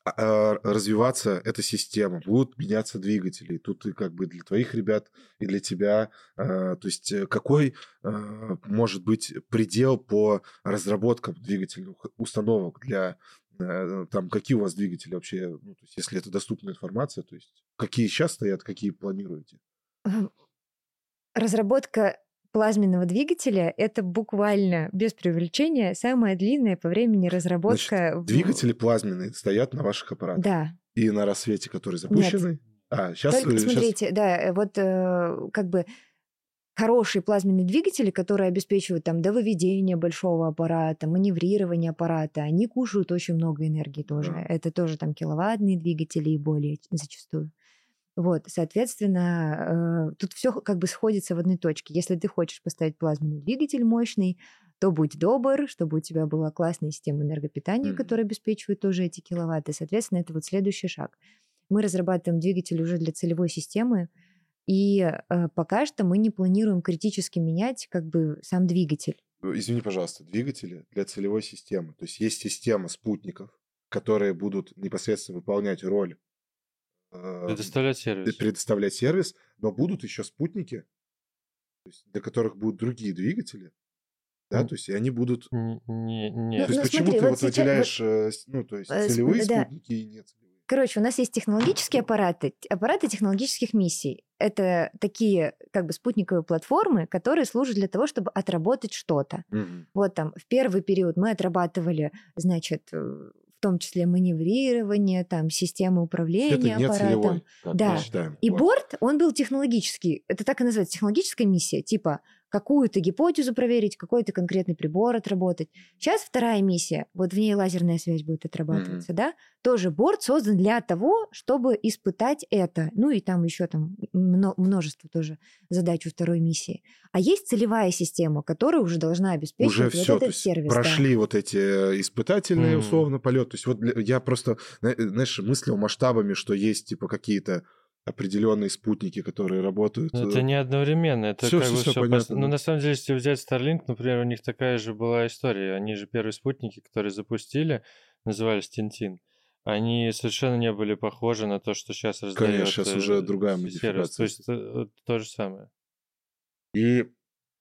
а, развиваться эта система, будут меняться двигатели. Тут и как бы для твоих ребят и для тебя. то есть какой может быть предел по разработкам двигательных установок для там какие у вас двигатели вообще, ну, то есть, если это доступная информация, то есть какие сейчас стоят, какие планируете? Разработка плазменного двигателя – это буквально, без преувеличения, самая длинная по времени разработка. в- Двигатели плазменные стоят на ваших аппаратах. Да. И на рассвете, которые запущены? А, сейчас... Только смотрите, да, э, вот э, как бы хорошие плазменные двигатели, которые обеспечивают там до выведения большого аппарата, маневрирование аппарата, они кушают очень много энергии тоже. Да. Это тоже там киловаттные двигатели и более зачастую. Вот, соответственно, э, тут все как бы сходится в одной точке. Если ты хочешь поставить плазменный двигатель мощный, то будь добр, чтобы у тебя была классная система энергопитания, Мгм. которая обеспечивает тоже эти киловатты. Соответственно, это вот следующий шаг. Мы разрабатываем двигатель уже для целевой системы, и э, пока что мы не планируем критически менять как бы сам двигатель. Извини, пожалуйста, двигатели для целевой системы. То есть есть система спутников, которые будут непосредственно выполнять роль э, Предоставлять сервис. предоставлять сервис, но будут еще спутники, для которых будут другие двигатели, да, то есть и они будут... Н- Не, Ну, нет. То есть ну, почему смотри, ты вот вот выделяешь, э, с- ну, то есть Э, целевые да. спутники и не целевые? Короче, у нас есть технологические аппараты, аппараты технологических миссий. Это такие как бы спутниковые платформы, которые служат для того, чтобы отработать что-то. Мгм. Вот там в первый период мы отрабатывали, значит, э, в том числе маневрирование, там системы управления Это аппаратом. Да. И Вот. борт, он был технологический. Это так и называется, технологическая миссия. Типа какую-то гипотезу проверить, какой-то конкретный прибор отработать. Сейчас вторая миссия, вот в ней лазерная связь будет отрабатываться, да? Тоже борт создан для того, чтобы испытать это. Ну и там еще там мно- множество тоже задач у второй миссии. А есть целевая система, которая уже должна обеспечивать уже вот все, этот сервис. да. прошли вот эти э, испытательные Мгм. условно полет. То есть вот для- я просто, зна- знаешь, мыслил масштабами, что есть типа какие-то определенные спутники, которые работают. Но э, это не одновременно, это Всё, как всё, бы всё все понятно, Ну, да. на самом деле, если взять Starlink, например, у них такая же была история. Они же первые спутники, которые запустили, назывались Тинтин. Они совершенно не были похожи на то, что сейчас раздает Конечно, щас уже другая сервис. модификация. То есть э, то же самое. И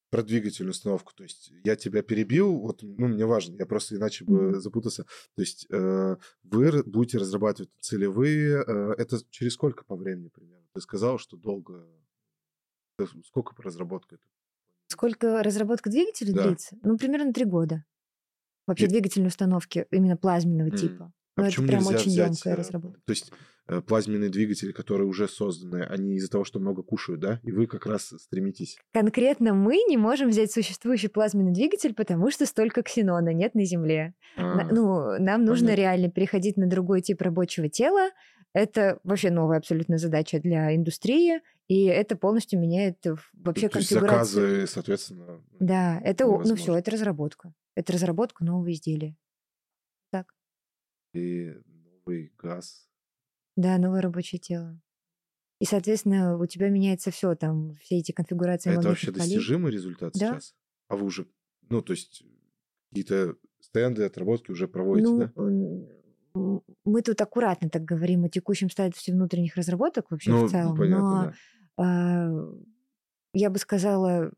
про двигательную установку. То есть я тебя перебил, вот, ну, мне важно, я просто иначе бы запутался. То есть э, вы будете разрабатывать целевые, э, это через сколько по времени примерно? Ты сказал, что долго, э, сколько по разработке? это? Сколько разработка двигателя Да. длится? Ну, примерно три года. Вообще И- двигательной установки именно плазменного М. типа. А Ну, это прям очень взять, емкая э, разработка. То есть плазменные двигатели, которые уже созданы, они из-за того, что много кушают, да? И вы как раз стремитесь. Конкретно мы не можем взять существующий плазменный двигатель, потому что столько ксенона нет на Земле. На- А, ну, нам нужно понятно. реально переходить на другой тип рабочего тела. Это вообще новая абсолютно задача для индустрии, и это полностью меняет э, в- вообще то есть конфигурацию. заказы, соответственно, Да, это, о- ну все, невозможно. это разработка. Это разработка нового изделия. Так, и новый газ. Да, новое рабочее тело. И, соответственно, у тебя меняется все, там, все эти конфигурации А это вообще полей. достижимый результат Да. сейчас? А вы уже, ну, то есть какие-то стенды, отработки уже проводите, Ну, да? мы тут аккуратно так говорим о текущем статусе внутренних разработок вообще Ну, в целом, понятно, но да. а, я бы сказала,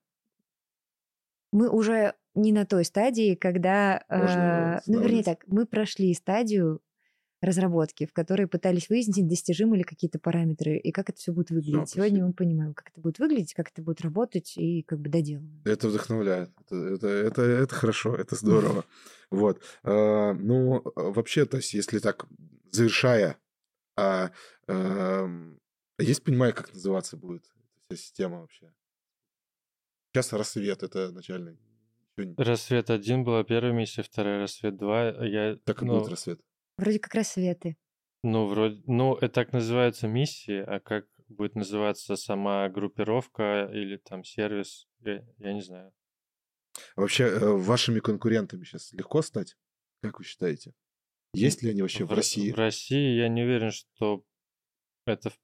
мы уже не на той стадии, когда, Можно а, ну, вернее так, мы прошли стадию разработки, в которой пытались выяснить, достижимы ли какие-то параметры и как это все будет выглядеть. Всё, Сегодня мы понимаем, как это будет выглядеть, как это будет работать и как бы доделываем. Это вдохновляет. Это, это, это, это хорошо, это здорово. Вот. А, Ну, а, вообще, то есть, если так, завершая, а, ам, есть понимание, как называться будет эта вся система вообще? Сейчас рассвет, это начальный. Рассвет 1 была первая миссия, вторая Рассвет 2. Я, Так и ну, будет рассвет. Вроде как раз светы. ну, вроде, ну, это так называются миссии, а как будет называться сама группировка или там сервис, я, я не знаю. Вообще, э, вашими конкурентами сейчас легко стать? Как вы считаете? Есть ли они вообще в Р- России? В России я не уверен, что это в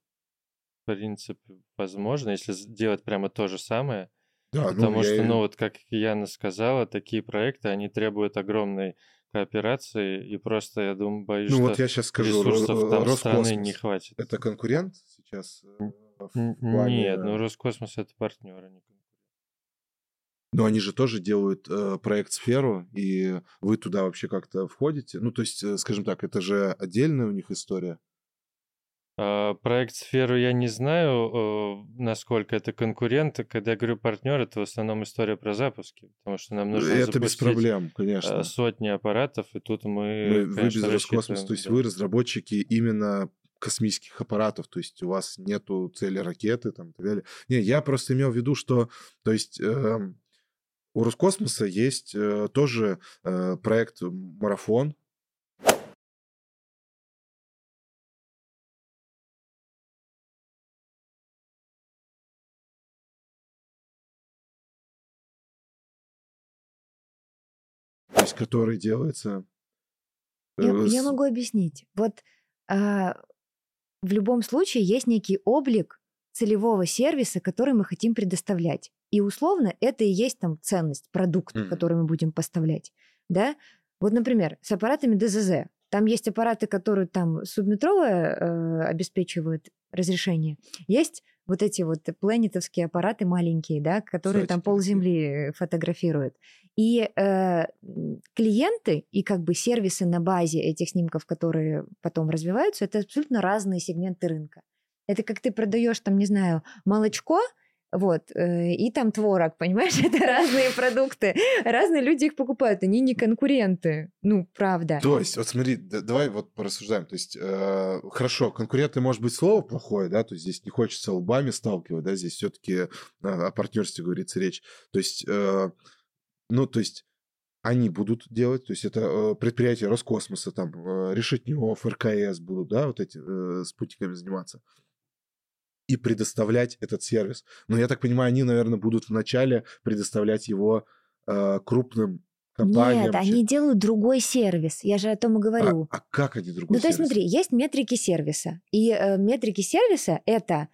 принципе возможно, если сделать прямо то же самое. Да, Потому я что, и- ну, вот как Яна сказала, такие проекты, они требуют огромной кооперации, и просто, я думаю, боюсь, Ну что вот я сейчас скажу, Ро- ресурсов там страны не хватит. Это конкурент сейчас? э, плане- Нет, ну Роскосмос это партнер, а не конкурент. Но они же тоже делают э, проект «Сферу», и вы туда вообще как-то входите? Ну, то есть, э, скажем так, это же отдельная у них история. А, Проект Сферу я не знаю, э, насколько это конкуренты. Когда я говорю партнер, это в основном история про запуски, потому что нам нужно это без проблем, э, конечно. сотни аппаратов, и тут мы, Мы- вы без конечно, Роскосмоса, то есть да. вы разработчики именно космических аппаратов, то есть у вас нету цели ракеты там и так далее. Не, я просто имел в виду, что, то есть эм, у Роскосмоса есть э, тоже э, проект «Марафон», который делается... э, Я, я с- могу объяснить. Вот а, в любом случае есть некий облик целевого сервиса, который мы хотим предоставлять. И условно это и есть там ценность, продукт, Мгм. который мы будем поставлять. Да? Вот, например, с аппаратами ДЗЗ. Там есть аппараты, которые там субметровое э, обеспечивают разрешение. Есть вот эти вот планетовские аппараты маленькие, да, которые там Зайчики пол. Земли фотографируют. И э, клиенты и как бы сервисы на базе этих снимков, которые потом развиваются, это абсолютно разные сегменты рынка. Это как ты продаешь там, не знаю, молочко, вот, э, и там творог, понимаешь? Это разные продукты. Разные люди их покупают, они не конкуренты. Ну, правда. То есть, вот смотри, давай вот порассуждаем. То есть, э, хорошо, конкуренты, может быть, слово плохое, да, то есть здесь не хочется лбами сталкивать, да, здесь все-таки о партнерстве говорится речь. То есть, э, ну, то есть, они будут делать, то есть это э, предприятия Роскосмоса, там, э, Решетнев, РКС будут, да, вот эти э, спутниками заниматься и предоставлять этот сервис. Но я так понимаю, они, наверное, будут вначале предоставлять его э, крупным компаниям. Нет, они делают другой сервис. Я же о том и А, говорю. а как они другой Ну, то есть, сервис? смотри, есть метрики сервиса. И э, метрики сервиса — это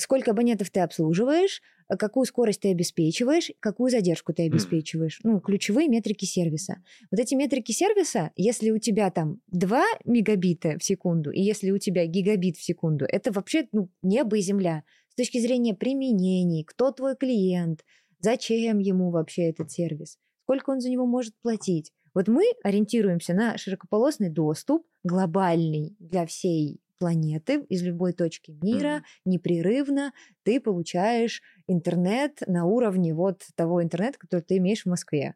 сколько абонентов ты обслуживаешь, э, какую скорость ты обеспечиваешь, какую задержку ты обеспечиваешь. Ну, ключевые метрики сервиса. Вот эти метрики сервиса, если у тебя там 2 мегабита в секунду, и если у тебя гигабит в секунду, это вообще ну, небо и земля. С точки зрения применений, кто твой клиент, зачем ему вообще этот сервис, сколько он за него может платить. Вот мы ориентируемся на широкополосный доступ, глобальный для всей планеты, из любой точки мира, Мгм. непрерывно ты получаешь интернет на уровне вот того интернета, который ты имеешь в Москве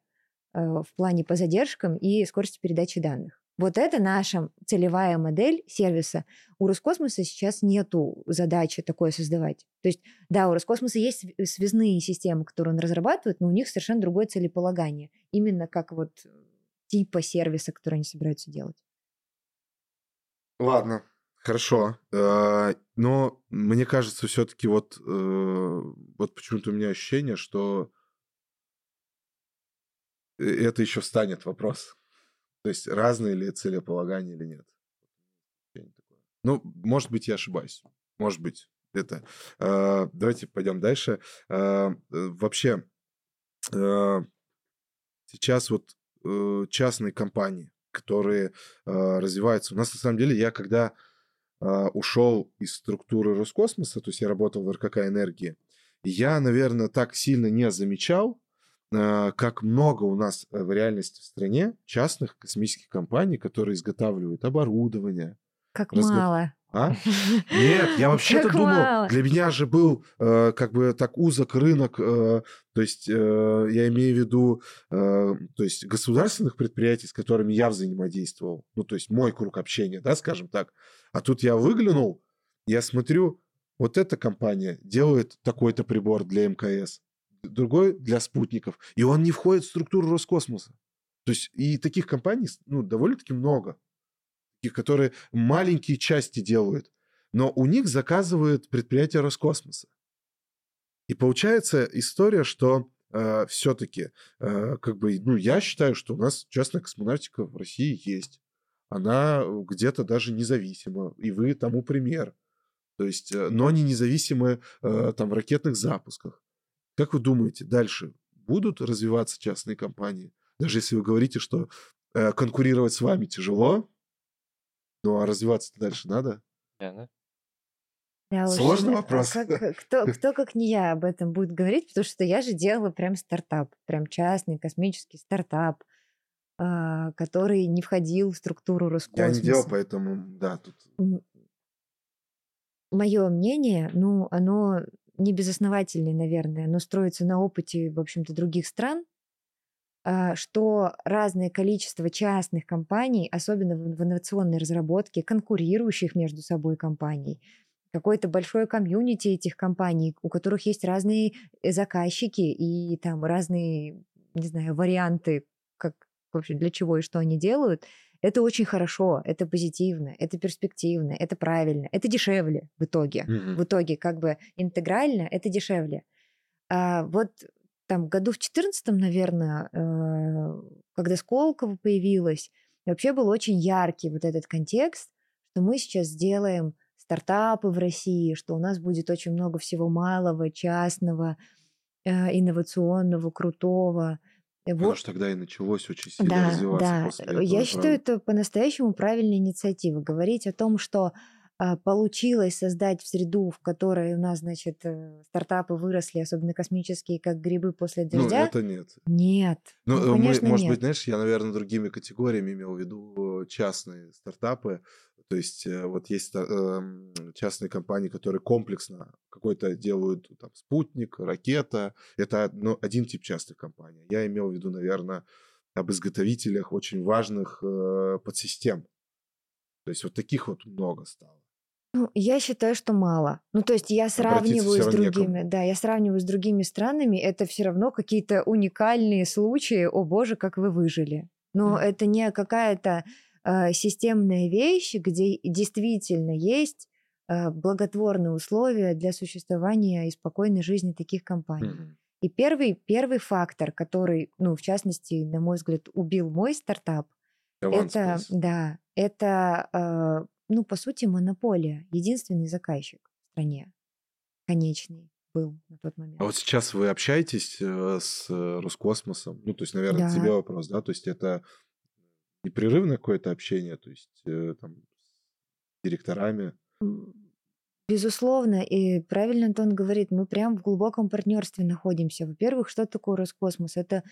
э, в плане по задержкам и скорости передачи данных. Вот это наша целевая модель сервиса. У Роскосмоса сейчас нету задачи такое создавать. То есть, да, у Роскосмоса есть св- связные системы, которые он разрабатывает, но у них совершенно другое целеполагание. Именно как вот типа сервиса, который они собираются делать. Ладно, хорошо. Э, Но мне кажется, все-таки вот, э, вот почему-то у меня ощущение, что это еще встанет вопрос. То есть разные ли целеполагания или нет. Ну, может быть, я ошибаюсь. Может быть, это. Э, Давайте пойдем дальше. Вообще, сейчас вот частные компании, которые развиваются. У нас на самом деле, я когда ушел из структуры Роскосмоса, то есть я работал в РКК «Энергии», я, наверное, так сильно не замечал э, как много у нас э, в реальности в стране частных космических компаний, которые изготавливают оборудование. Как разго... мало. А? Нет, я вообще-то думал, мало. для меня же был э, как бы так узок рынок, э, то есть э, я имею в виду, э, то есть государственных предприятий, с которыми я взаимодействовал, ну то есть мой круг общения, да, скажем так. А тут я выглянул, я смотрю, вот эта компания делает такой-то прибор для МКС, другой для спутников, и он не входит в структуру Роскосмоса. То есть и таких компаний ну, довольно-таки много которые маленькие части делают, но у них заказывают предприятие Роскосмоса. И получается история, что э, все-таки, э, как бы, ну, я считаю, что у нас частная космонавтика в России есть. Она где-то даже независима, и вы тому пример. То есть, э, но они независимы э, там в ракетных запусках. Как вы думаете, дальше будут развиваться частные компании? Даже если вы говорите, что э, конкурировать с вами тяжело, ну, а развиваться дальше надо? Да, Сложный уж, вопрос. Как, кто, кто, как не я, об этом будет говорить, потому что я же делала прям стартап, прям частный космический стартап, э, который не входил в структуру Роскосмоса. Я не делал, поэтому, да, тут... Мое мнение, ну, оно не безосновательное, наверное, оно строится на опыте, в общем-то, других стран, а, что разное количество частных компаний, особенно в инновационной разработке, конкурирующих между собой компаний, какое-то большое комьюнити этих компаний, у которых есть разные э, заказчики и там разные, не знаю, варианты, как вообще для чего и что они делают, это очень хорошо, это позитивно, это перспективно, это правильно, это дешевле в итоге. Mm-hmm. В итоге как бы интегрально это дешевле. А вот там году в 14 наверное, э, когда Сколково появилась, вообще был очень яркий вот этот контекст, что мы сейчас сделаем стартапы в России, что у нас будет очень много всего малого, частного, э, инновационного, крутого. Вот. же тогда и началось очень сильно да, развиваться. Да, после этого, я считаю, это по-настоящему правильная инициатива. Говорить о том, что а, получилось создать в среду, в которой у нас, значит, э, стартапы выросли, особенно космические, как грибы после ну, дождя? Ну, это нет. Нет. Ну, ну конечно, мы, может нет. быть, знаешь, я, наверное, другими категориями имел в виду частные стартапы. То есть э, вот есть эм, частные компании, которые комплексно какой-то делают там спутник, ракета. Это ну, один тип частных компаний. Я имел в виду, наверное, об изготовителях очень важных э, подсистем. То есть вот таких вот много стало. Ну, я считаю, что мало. Ну, то есть я сравниваю с другими, некому. да, я сравниваю с другими странами, это все равно какие-то уникальные случаи. О боже, как вы выжили. Но mm. это не какая-то э, системная вещь, где действительно есть э, благотворные условия для существования и спокойной жизни таких компаний. Mm. И первый, первый фактор, который, ну, в частности, на мой взгляд, убил мой стартап, это, да, это э, ну, по сути, монополия. Единственный заказчик в стране. Конечный был на тот момент. А вот сейчас вы общаетесь э, с Роскосмосом? Ну, то есть, наверное, да. тебе вопрос, да? То есть это непрерывное какое-то общение, то есть э, там с директорами? Безусловно, и правильно Антон говорит, мы прям в глубоком партнерстве находимся. Во-первых, что такое Роскосмос? Это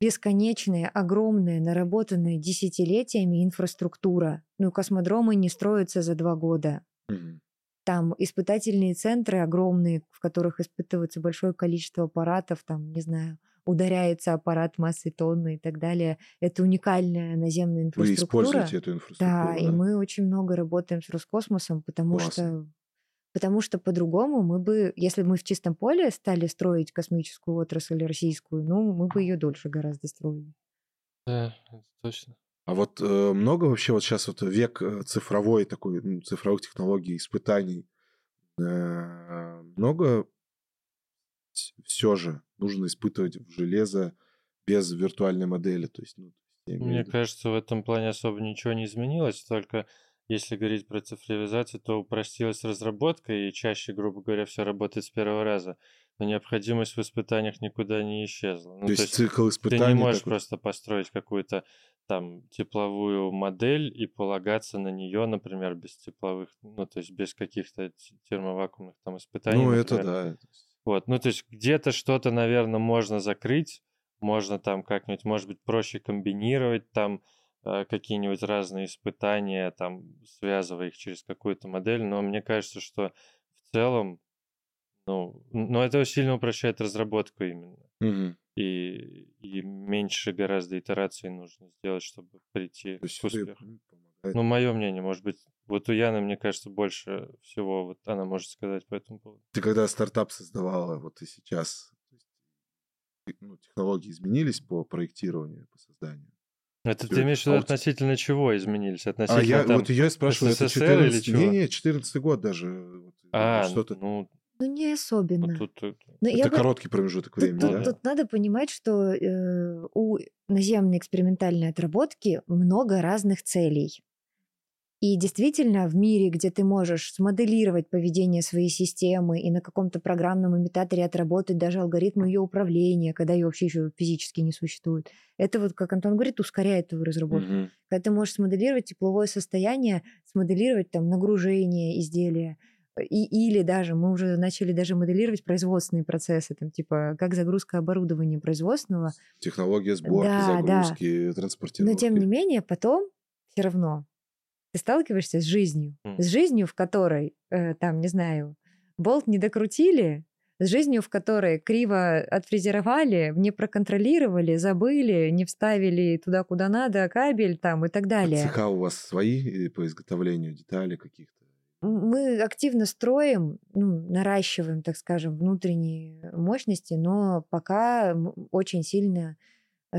бесконечная, огромная, наработанная десятилетиями инфраструктура. Ну, космодромы не строятся за два года. Угу. Там испытательные центры огромные, в которых испытывается большое количество аппаратов, там, не знаю, ударяется аппарат массой тонны и так далее. Это уникальная наземная инфраструктура. Вы используете эту инфраструктуру? Да, да? и мы очень много работаем с Роскосмосом, потому Классно. что Потому что по-другому мы бы, если бы мы в чистом поле стали строить космическую отрасль российскую, ну, мы бы ее дольше гораздо строили. Да, это точно. А вот э, много вообще вот сейчас вот век э, цифровой такой, ну, цифровых технологий, испытаний, э, много все же нужно испытывать в железо без виртуальной модели, то есть, ну, Мне кажется, в этом плане особо ничего не изменилось, только если говорить про цифровизацию, то упростилась разработка, и чаще, грубо говоря, все работает с первого раза. Но необходимость в испытаниях никуда не исчезла. Ну, то, то есть цикл испытаний... Ты не можешь такой... просто построить какую-то там тепловую модель и полагаться на нее, например, без тепловых, ну, то есть без каких-то термовакуумных там испытаний. Ну, например. это да. Вот, ну, то есть где-то что-то, наверное, можно закрыть, можно там как-нибудь, может быть, проще комбинировать там э, какие-нибудь разные испытания, там, связывая их через какую-то модель, но мне кажется, что в целом, ну, но это сильно упрощает разработку именно. Мгм. И, и меньше гораздо итераций нужно сделать, чтобы прийти То есть к успеху. Помогает. Ну, мое мнение, может быть, вот у Яны, мне кажется, больше всего вот она может сказать по этому поводу. Ты когда стартап создавала, вот и сейчас, то есть, и, ну, технологии изменились по проектированию, по созданию? Это ты это имеешь в виду относительно чего изменились? А Относительно я там... вот ее спрашиваю, это СССР или 14 чего? не, не, 14 год даже. вот, А, что-то. ну, Ну, не особенно. вот тут, тут- Но я Это бы- короткий промежуток Тут, времени, тут- да? тут надо понимать, что э, у наземной экспериментальной отработки много разных целей. И действительно, в мире, где ты можешь смоделировать поведение своей системы и на каком-то программном имитаторе отработать даже алгоритм ее управления, когда ее вообще еще физически не существует, это вот, как Антон говорит, ускоряет твою разработку. Мгм. Когда ты можешь смоделировать тепловое состояние, смоделировать там нагружение изделия, и, или даже мы уже начали даже моделировать производственные процессы, там типа как загрузка оборудования производственного, Технология сборки, Да, да. загрузки, транспортировки. но тем не менее потом все равно ты сталкиваешься с жизнью, М. с жизнью, в которой э, там не знаю болт не докрутили, с жизнью, в которой криво отфрезеровали, не проконтролировали, забыли, не вставили туда, куда надо, кабель там и так А далее. цеха у вас свои э, по изготовлению деталей каких-то? мы активно строим, ну, наращиваем, так скажем, внутренние мощности, но пока очень сильно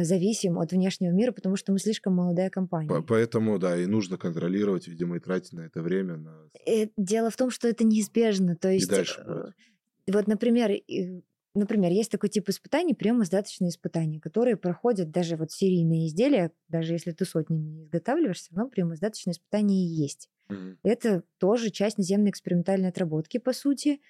зависим от внешнего мира, потому что мы слишком молодая компания. По- Поэтому, да, и нужно контролировать, видимо, и тратить на это время. На... Э, Дело в том, что это неизбежно. То есть, дальше э, будет. вот, например, и- например, есть такой тип испытаний, приемо-сдаточные испытания, которые проходят даже вот серийные изделия, даже если ты сотнями изготавливаешь, все равно приемо-сдаточные испытания есть. Мгм. Это тоже часть наземной экспериментальной отработки, по сути.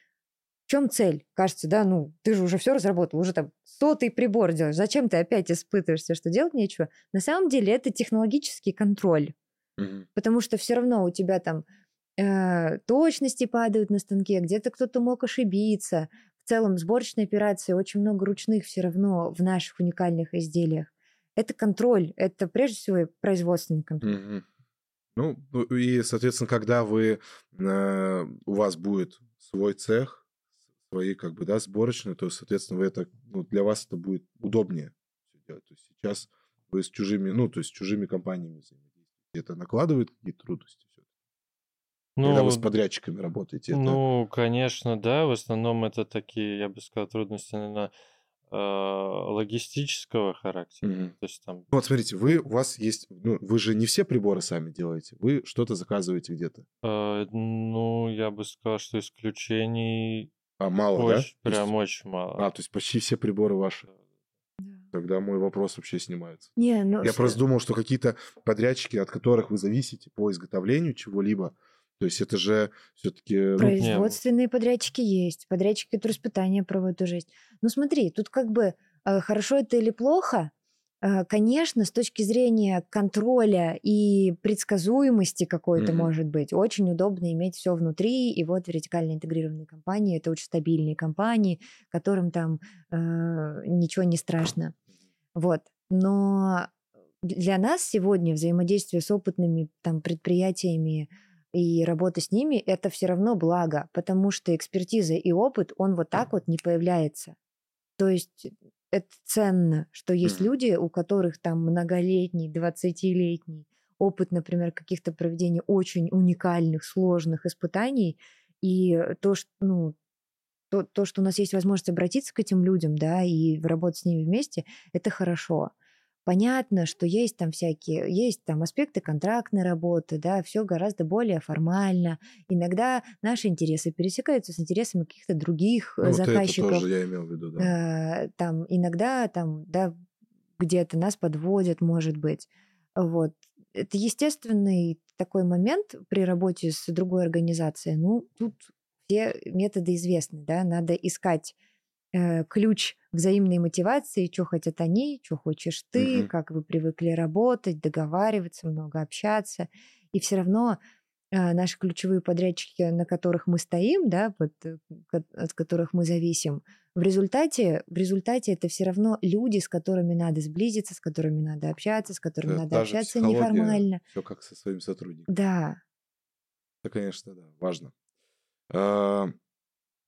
В чем цель? Кажется, да, ну, ты же уже все разработал, уже там сотый прибор делаешь. Зачем ты опять испытываешься, что делать нечего? На самом деле это технологический контроль, Мгм. потому что все равно у тебя там э, точности падают на станке, где-то кто-то мог ошибиться. В целом сборочной операции очень много ручных все равно в наших уникальных изделиях. Это контроль, это прежде всего производственный контроль. Ну, ну, и, соответственно, когда вы, э, у вас будет свой цех, свои, как бы, да, сборочные, то, соответственно, вы это, ну, для вас это будет удобнее делать. То есть сейчас вы с чужими, ну, то есть с чужими компаниями взаимодействуете. Это накладывает какие-то трудности всё Когда вы с Ну, подрядчиками работаете, это... ну, конечно, да. В основном это такие, я бы сказал, трудности, наверное, логистического характера. Мгм. То есть там Ну, Вот смотрите, вы, у вас есть, ну, вы же не все приборы сами делаете, вы что-то заказываете где-то. Э, ну, я бы сказал, что исключений А, мало, да? очень, есть- прям очень мало. А, то есть почти все приборы ваши. Да. Тогда мой вопрос вообще снимается. Не, ну, Я с- просто думал, что какие-то подрядчики, от которых вы зависите по изготовлению чего-либо, то есть это же все-таки... не, Производственные подрядчики есть, подрядчики, которые испытания проводят, тоже есть. Ну смотри, тут как бы э, хорошо это или плохо, конечно, с точки зрения контроля и предсказуемости какой-то, Мгм. может быть, очень удобно иметь все внутри, и вот вертикально интегрированные компании, это очень стабильные компании, которым там э, ничего не страшно. Вот. Но для нас сегодня взаимодействие с опытными там, предприятиями и работа с ними – это все равно благо, потому что экспертиза и опыт, он вот так вот не появляется. То есть это ценно, что есть люди, у которых там многолетний, 20-летний опыт, например, каких-то проведений очень уникальных, сложных испытаний, и то, что, ну, то, то, что у нас есть возможность обратиться к этим людям, да, и работать с ними вместе, это хорошо. Понятно, что есть там всякие, есть там аспекты контрактной работы, да, все гораздо более формально. Иногда наши интересы пересекаются с интересами каких-то других э, Ну, вот это заказчиков. тоже я имел в виду, да. Э, там иногда там, да, где-то нас подводят, может быть. Вот. Это естественный такой момент при работе с другой организацией. Ну, тут все методы известны, да, надо искать э, ключ взаимной мотивации, что хотят они, что хочешь ты, Мгм. как вы привыкли работать, договариваться, много общаться. И все равно э, наши ключевые подрядчики, на которых мы стоим, да, вот, э, от которых мы зависим, в результате, в результате это все равно люди, с которыми надо сблизиться, с которыми надо общаться, с которыми Это надо общаться неформально. все как со своим сотрудником. Да. Это, конечно, да, важно. А,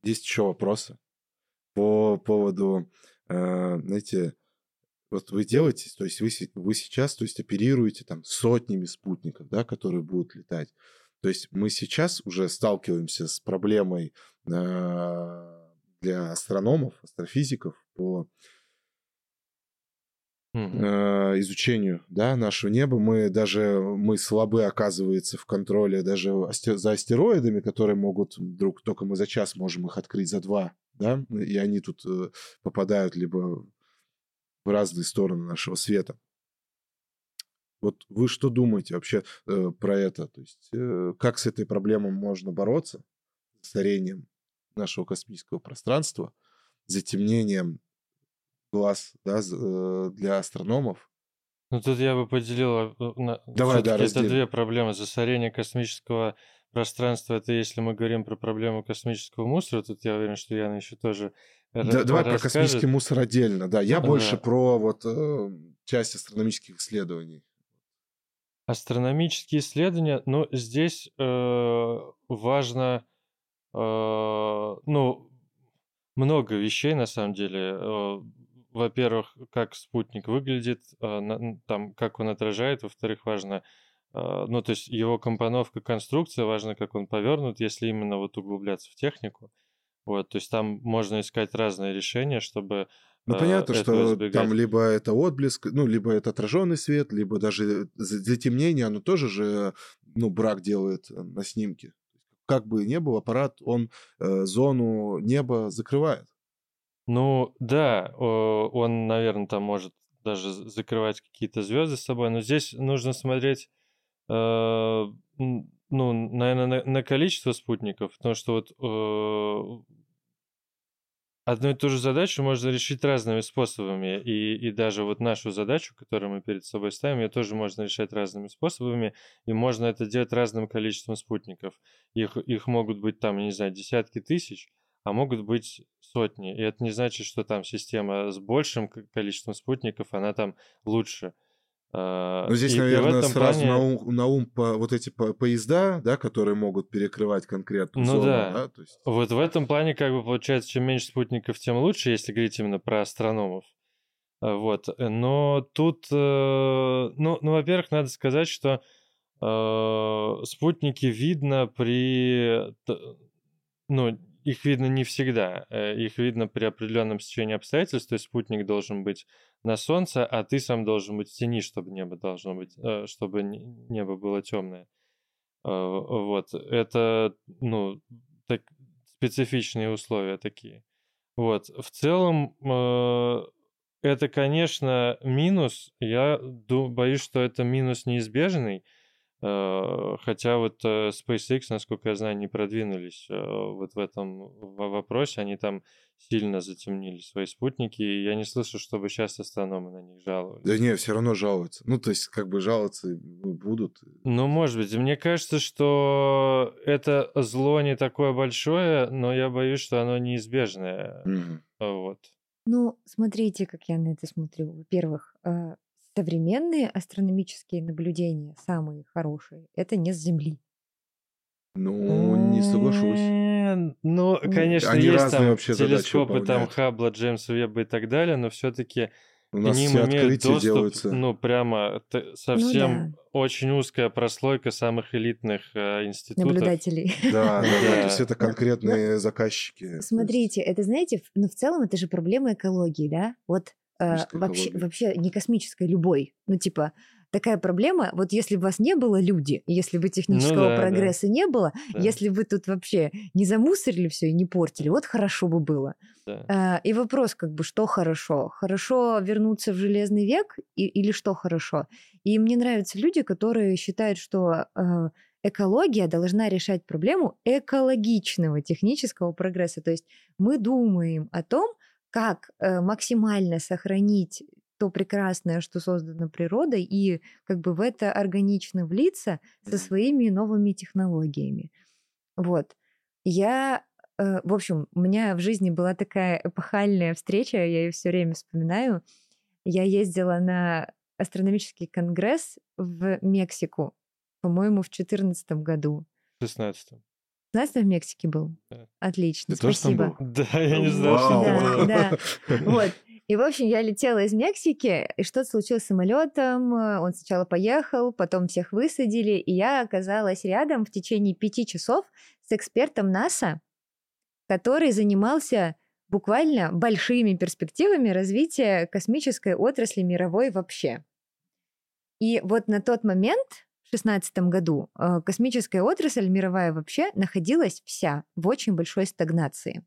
Есть еще вопросы по поводу, э, знаете, вот вы делаете, то есть вы, вы сейчас, то есть оперируете там сотнями спутников, да, которые будут летать. То есть мы сейчас уже сталкиваемся с проблемой э, для астрономов, астрофизиков по Э, изучению да, нашего неба. Мы даже мы слабы, оказывается, в контроле даже за астероидами, которые могут вдруг только мы за час можем их открыть за два, да, и они тут э, попадают либо в разные стороны нашего света. Вот вы что думаете вообще э, про это? То есть э, как с этой проблемой можно бороться? С старением нашего космического пространства, затемнением глаз да, э, для астрономов. Ну, тут я бы поделил... э, на- Давай, да, это две проблемы. Засорение космического пространства, это если мы говорим про проблему космического мусора, тут я уверен, что Яна еще тоже Да, давай про космический мусор отдельно. Да, я Да. больше про вот э, часть астрономических исследований. Астрономические исследования, ну, здесь э, важно, э, ну, много вещей на самом деле. Во-первых, как спутник выглядит, н- там, как он отражает. Во-вторых, важно, э, ну, то есть его компоновка, конструкция, важно, как он повернут, если именно вот углубляться в технику. Вот, то есть там можно искать разные решения, чтобы Ну, э, понятно, что избегать. там либо это отблеск, ну, либо это отраженный свет, либо даже за- затемнение, оно тоже же, ну, брак делает э, на снимке. Как бы ни был, аппарат, он э, зону неба закрывает. Ну, да, он, наверное, там может даже закрывать какие-то звезды с собой, но здесь нужно смотреть, э, ну, наверное, на, на количество спутников, потому что вот э, одну и ту же задачу можно решить разными способами, и, и даже вот нашу задачу, которую мы перед собой ставим, ее тоже можно решать разными способами, и можно это делать разным количеством спутников. Их, их могут быть там, не знаю, десятки тысяч, а могут быть сотни. И это не значит, что там система с большим количеством спутников, она там лучше. А, Ну, здесь, и- и наверное, этом сразу плане- на, ум, на ум по, вот эти по- поезда, да, которые могут перекрывать конкретную Ну зону, да. То есть, Вот в этом плане, как бы получается, чем меньше спутников, тем лучше, если говорить именно про астрономов. А, Вот. э, Но тут, э, ну, ну во-первых, надо сказать, что э, спутники видно при, ну, их видно не всегда, э, их видно при определенном стечении обстоятельств, то есть спутник должен быть на солнце, а ты сам должен быть в тени, чтобы небо должно быть, э, чтобы не- небо было темное. Э, Вот, это, ну, так, специфичные условия такие. Вот, в целом, это, конечно, минус. Я боюсь, что это минус неизбежный. Э, Хотя вот э, SpaceX, насколько я знаю, не продвинулись э, вот в этом во- вопросе. Они там сильно затемнили свои спутники. И я не слышу, чтобы сейчас астрономы на них жаловались. да не, все равно жалуются. Ну, то есть, как бы жаловаться будут. Ну, может быть. Мне кажется, что это зло не такое большое, но я боюсь, что оно неизбежное. Мгм. Вот. Ну, смотрите, как я на это смотрю. Во-первых, современные астрономические наблюдения, самые хорошие, это не с Земли. Ну, не соглашусь. Ну, Ну, конечно, Они есть там вообще телескопы, там. Хаббла, Джеймса Веба и так далее, но все-таки У к нас ним все имеют доступ, делаются. ну, прямо Ну совсем да, очень узкая прослойка самых элитных э, институтов. наблюдателей. Да, да, да, то есть это конкретные заказчики. то есть Смотрите, это, знаете, ну, в целом это же проблема экологии, да? Вот э, вообще, вообще не космической, любой. Ну, типа, такая проблема, вот если бы вас не было люди, если бы технического Ну да, да. прогресса не было, Да, если бы тут вообще не замусорили все и не портили, вот хорошо бы было. да. А, И вопрос, как бы, что хорошо? Хорошо вернуться в железный век и- или что хорошо? И мне нравятся люди, которые считают, что э, экология должна решать проблему экологичного технического прогресса. То есть мы думаем о том, как э, максимально сохранить то прекрасное, что создано природой, и как бы в это органично влиться со своими новыми технологиями. Вот. Я э, в общем, у меня в жизни была такая эпохальная встреча, я ее все время вспоминаю. Я ездила на астрономический конгресс в Мексику, по-моему, в 2014 году. В 16 15 в Мексике был? Да. Отлично, Ты тоже там спасибо. был? Да, я не знал, что Вау. это Да, было. да. Вот. И, в общем, я летела из Мексики, и что-то случилось с самолетом. Он сначала поехал, потом всех высадили, и я оказалась рядом в течение пяти часов с экспертом НАСА, который занимался буквально большими перспективами развития космической отрасли мировой вообще. И вот на тот момент, 2016 году, э, космическая отрасль мировая вообще находилась вся в очень большой стагнации.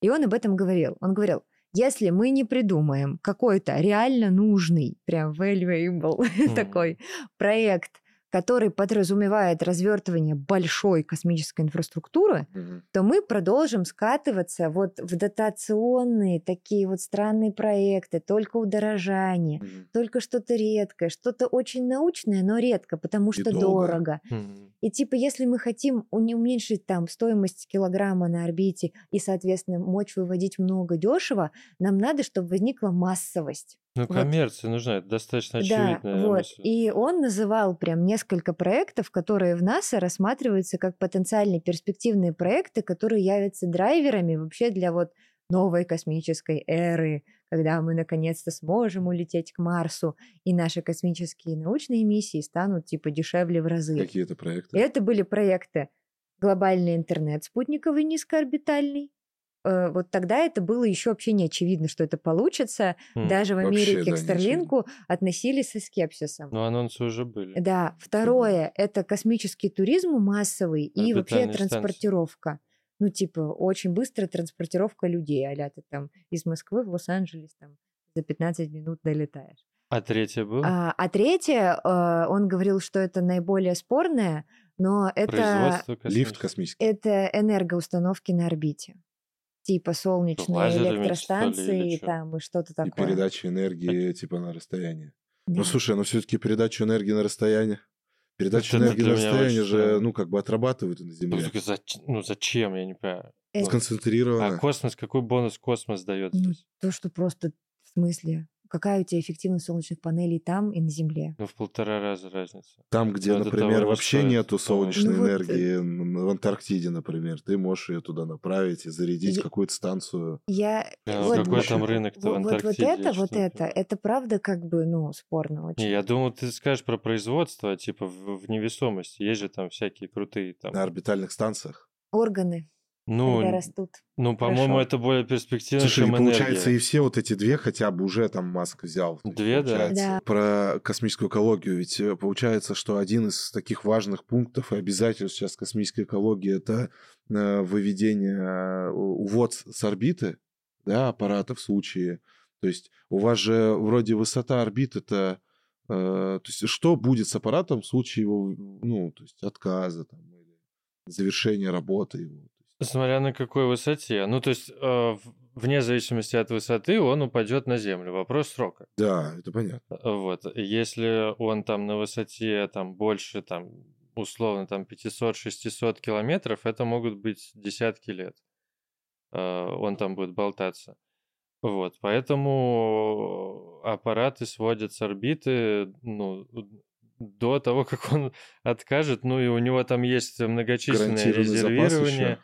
И он об этом говорил. Он говорил, если мы не придумаем какой-то реально нужный, прям valuable Мгм. такой проект, который подразумевает развертывание большой космической инфраструктуры, Мгм. то мы продолжим скатываться вот в дотационные такие вот странные проекты, только удорожание, Мгм. только что-то редкое, что-то очень научное, но редко, потому что долго. дорого. Мгм. И типа, если мы хотим уменьшить там стоимость килограмма на орбите и, соответственно, мочь выводить много дешево, нам надо, чтобы возникла массовость. Ну, Вот. коммерция нужна, это достаточно Да, очевидная вот. мысль. И он называл прям несколько проектов, которые в НАСА рассматриваются как потенциальные перспективные проекты, которые явятся драйверами вообще для вот новой космической эры, когда мы наконец-то сможем улететь к Марсу, и наши космические научные миссии станут типа дешевле в разы. Какие это И проекты? это были проекты глобальный интернет спутниковый низкоорбитальный. Э, Вот тогда это было еще вообще не очевидно, что это получится. М. Даже в Вообще, Америке да, к Старлинку относились со скепсисом. Ну, анонсы уже были. Да, второе это космический туризм массовый и вообще Орбитальные станции. транспортировка. Ну, типа, очень быстрая транспортировка людей, а ты там из Москвы в Лос-Анджелес там за 15 минут долетаешь. А третье было? А, а третье, э, он говорил, что это наиболее спорное, но это, Лифт космический. это энергоустановки на орбите. Типа солнечные лазерами, ли, электростанции чё? там и что-то И такое. передача энергии типа на расстояние. Да. Ну, слушай, ну все-таки передачу энергии на расстояние. Передачу Это энергии на расстояние очень же, ну, как бы отрабатывают и на Ну, Земле. так зач- Ну, зачем, я не понимаю. Это- А Сконцентрировано. космос, какой бонус космос дает Ну, здесь? то, что просто в смысле, какая у тебя эффективность солнечных панелей там и на Земле. Ну, в полтора раза разница. Там, где, Ну, это того например, вообще стоит, нету солнечной Ну вот, э, энергии, н- в Антарктиде, например, ты можешь ее туда направить и зарядить Я- какую-то станцию. Я А вот, какой вот- там рынок-то в вот, вот, вот Антарктиде, это, вот это, это правда как бы, ну, спорно очень. Не, я думал, ты скажешь про производство, типа в, в невесомости. Есть же там всякие крутые там. На орбитальных станциях. Органы, Ну, когда растут. ну, по-моему, это более перспективно, Слушай, и чем получается, энергия. и все вот эти две хотя бы уже там Маск взял. Две, да? получается, Да. Про космическую экологию. Ведь э, получается, что один из таких важных пунктов и обязательств сейчас космической экологии это э, выведение, э, увод с орбиты да, аппарата в случае. То есть у вас же вроде высота орбиты это то есть что будет с аппаратом в случае его ну, то есть отказа там, или завершения работы его. Смотря на какой высоте. Ну, то есть, э, вне зависимости от высоты, он упадет на Землю. Вопрос срока. Да, это понятно. Вот. Если он там на высоте там больше, там, условно, там 500-600 километров, это могут быть десятки лет. Э, Он там будет болтаться. Вот. Поэтому аппараты сводят с орбиты, ну, до того, как он откажет. Ну, и у него там есть резервирование еще.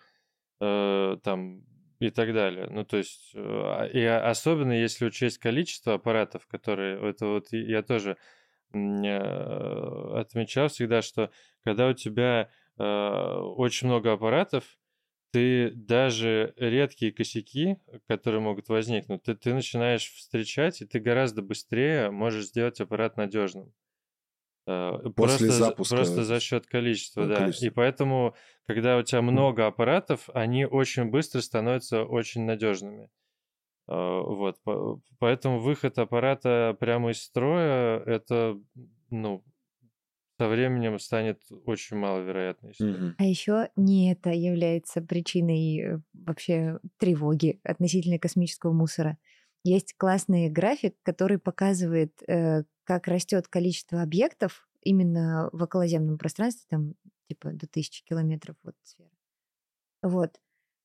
Э, там и так далее. Ну, то есть, а- и особенно если учесть количество аппаратов, которые... Это вот я тоже э, отмечал всегда, что когда у тебя э, очень много аппаратов, ты даже редкие косяки, которые могут возникнуть, ты, ты начинаешь встречать, и ты гораздо быстрее можешь сделать аппарат надежным. Э, После просто, за- запуска просто за счет количества, э, да. количества. И поэтому, когда у тебя много аппаратов, они очень быстро становятся очень надежными. Э, Вот, по- поэтому выход аппарата прямо из строя, это, ну, со временем станет очень маловероятной историей. А еще не это является причиной э, вообще тревоги относительно космического мусора. Есть классный график, который показывает, э, как растет количество объектов именно в околоземном пространстве, там типа до тысячи километров вот сфера. Вот.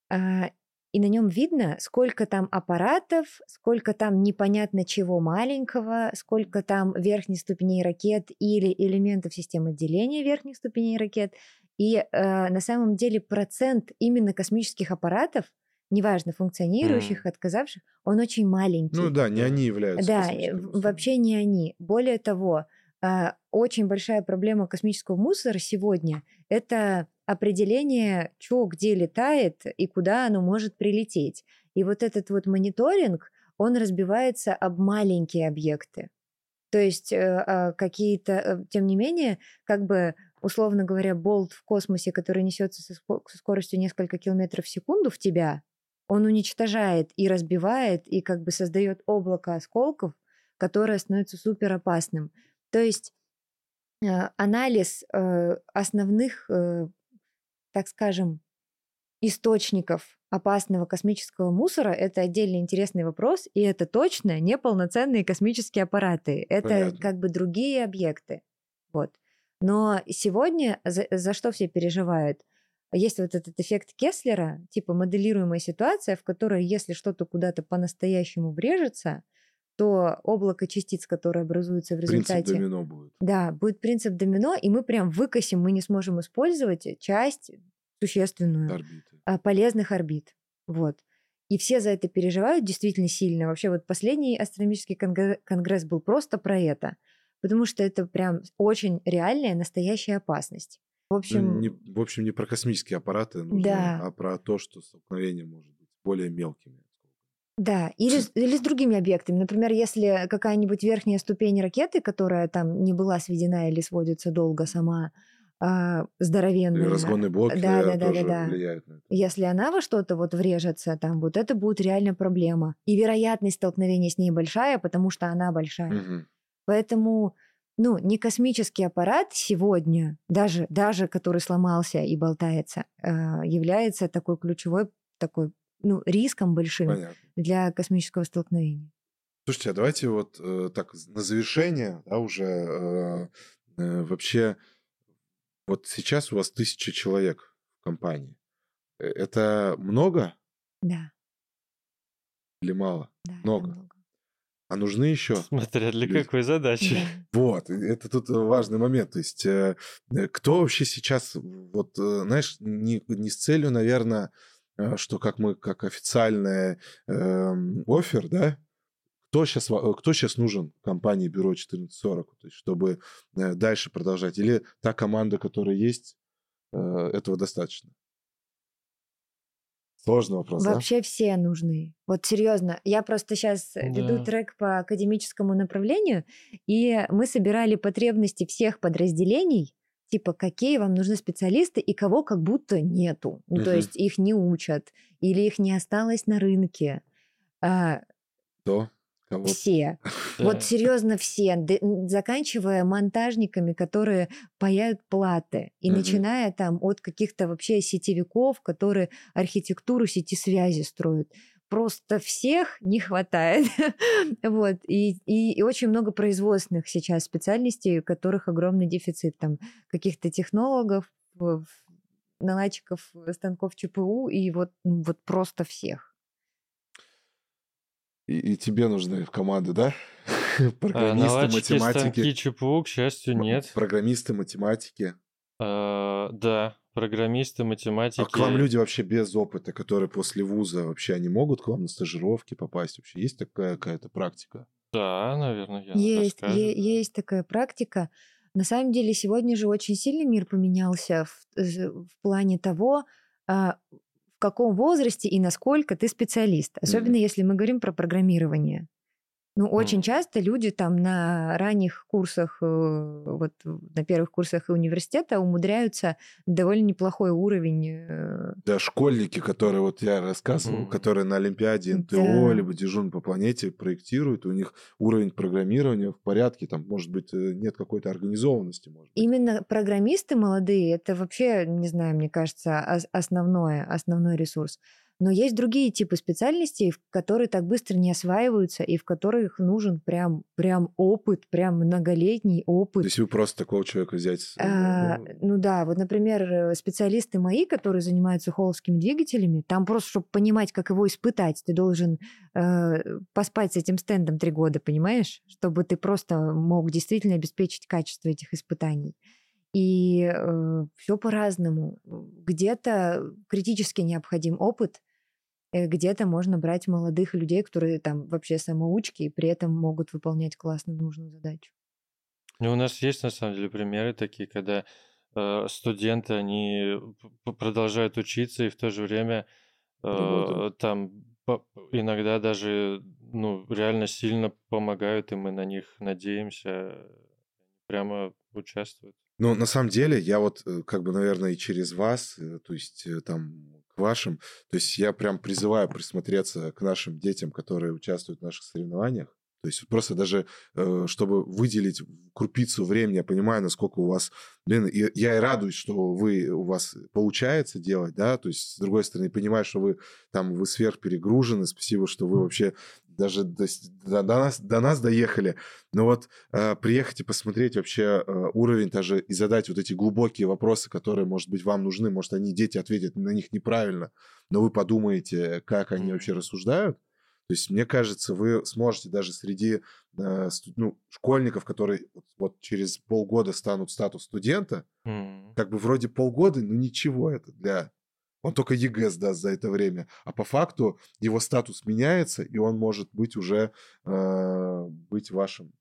а, и на нем видно, сколько там аппаратов, сколько там непонятно чего маленького, сколько там верхних ступеней ракет или элементов системы деления верхних ступеней ракет. И э, на самом деле процент именно космических аппаратов, неважно, функционирующих, М. отказавших, он очень маленький. Ну да, не они являются Да, э, вообще не они. Более того, а, очень большая проблема космического мусора сегодня – это определение, что где летает и куда оно может прилететь. И вот этот вот мониторинг, он разбивается об маленькие объекты. То есть э, а, какие-то, э, тем не менее, как бы, условно говоря, болт в космосе, который несется со скоростью несколько километров в секунду в тебя, он уничтожает и разбивает, и как бы создает облако осколков, которое становится супер опасным. То есть э, анализ э, основных, э, так скажем, источников опасного космического мусора – это отдельно интересный вопрос, и это точно неполноценные космические аппараты. Это Понятно. как бы другие объекты. Вот. Но сегодня за, за что все переживают? Есть вот этот эффект Кеслера, типа моделируемая ситуация, в которой если что-то куда-то по-настоящему врежется, то облако частиц, которое образуется в Принцип результате... домино будет. Да, будет принцип домино, и мы прям выкосим, мы не сможем использовать часть существенную Орбиты. а, полезных орбит. Вот. И все за это переживают действительно сильно. Вообще вот последний астрономический конгре- конгресс был просто про это, потому что это прям очень реальная, настоящая опасность. В общем, не- в общем, не про космические аппараты нужно, Да. а про то, что столкновение может быть более мелкими. Да, или, с- или с другими объектами. Например, если какая-нибудь верхняя ступень ракеты, которая там не была сведена или сводится долго сама, а, Или здоровенная, разгонные блоки да, да, да, да, да. влияют на это. если она во что-то вот врежется, там вот это будет реально проблема. И вероятность столкновения с ней большая, потому что она большая. Мгм. Поэтому, ну, не космический аппарат сегодня, даже, даже который сломался и болтается, э, является такой ключевой, такой, ну, риском большим Понятно. для космического столкновения. Слушайте, а давайте вот э, так на завершение, да, уже э, э, вообще, вот сейчас у вас тысяча человек в компании. Э, Это много Да, или мало? да, Много. много. А нужны еще? Смотря для Люди. какой задачи. Да. Вот, это тут важный момент. То есть, э, э, кто вообще сейчас, вот, э, знаешь, не, не с целью, наверное, э, что как мы, как официальный эм, офер, да, кто сейчас, кто сейчас нужен компании Бюро 1440, то есть, чтобы э, дальше продолжать? Или та команда, которая есть, э, этого достаточно? Сложный вопрос, да? Вообще все нужны. Вот серьезно. Я просто сейчас веду Да. трек по академическому направлению, и мы собирали потребности всех подразделений, типа какие вам нужны специалисты и кого как будто нету. Ну, то есть их не учат или их не осталось на рынке. А, Кто? Кого? все. Вот серьезно все, заканчивая монтажниками, которые паяют платы, и начиная там от каких-то вообще сетевиков, которые архитектуру сети связи строят. Просто всех не хватает. вот. И, и, и очень много производственных сейчас специальностей, у которых огромный дефицит. Там каких-то технологов, наладчиков станков ЧПУ, и вот, ну, вот просто всех. И, и тебе нужны в команду, да? А, Программисты, Наладчики математики. станки ЧПУ, к счастью, нет. Программисты, математики. А, Да, программисты, математики. А к вам люди вообще без опыта, которые после вуза вообще, они могут к вам на стажировки попасть? Вообще есть такая какая-то практика? Да, наверное, я Есть, е- есть такая практика. На самом деле сегодня же очень сильно мир поменялся в, в плане того, а, в каком возрасте и насколько ты специалист. Особенно если мы говорим про программирование. Ну, очень Мгм. часто люди там на ранних курсах, э, вот на первых курсах университета умудряются довольно неплохой уровень э, Да, школьники, которые, вот я рассказывал, Мгм. которые на Олимпиаде НТО, Да. либо дежурный по планете проектируют, у них уровень программирования в порядке, там, может быть, э, нет какой-то организованности, может быть. Именно программисты молодые, это вообще, не знаю, мне кажется, ос- основное, основной ресурс. Но есть другие типы специальностей, в которые так быстро не осваиваются и в которых нужен прям, прям опыт, прям многолетний опыт. То есть вы просто такого человека взять? А, ну, ну да, вот, например, э, специалисты мои, которые занимаются холловскими двигателями, там просто, чтобы понимать, как его испытать, ты должен э, поспать с этим стендом три года, понимаешь? Чтобы ты просто мог действительно обеспечить качество этих испытаний. И э, все по-разному. Где-то критически необходим опыт, э, где-то можно брать молодых людей, которые там вообще самоучки и при этом могут выполнять классно нужную задачу. Ну, у нас есть на самом деле примеры такие, когда э, студенты, они продолжают учиться и в то же время э, там иногда даже ну, реально сильно помогают, и мы на них надеемся, прямо участвуют. Ну, на самом деле, я вот, э, как бы, наверное, и через вас, э, то есть э, там к вашим, то есть я прям призываю присмотреться к нашим детям, которые участвуют в наших соревнованиях. То есть просто даже, чтобы выделить крупицу времени, я понимаю, насколько у вас... Блин, я и радуюсь, что вы, у вас получается делать, да, то есть, с другой стороны, понимаю, что вы там, вы сверхперегружены, спасибо, что вы вообще даже до, до, до, нас, до нас доехали. Но вот э, приехать и посмотреть вообще э, уровень даже и задать вот эти глубокие вопросы, которые, может быть, вам нужны, может, они, дети, ответят на них неправильно, но вы подумаете, как они вообще рассуждают. То есть, мне кажется, вы сможете даже среди э, ну, школьников, которые вот, вот через полгода станут статус студента, мм. как бы вроде полгода, ну ничего это для он только ЕГЭ сдаст за это время. А по факту его статус меняется, и он может быть уже э, быть вашим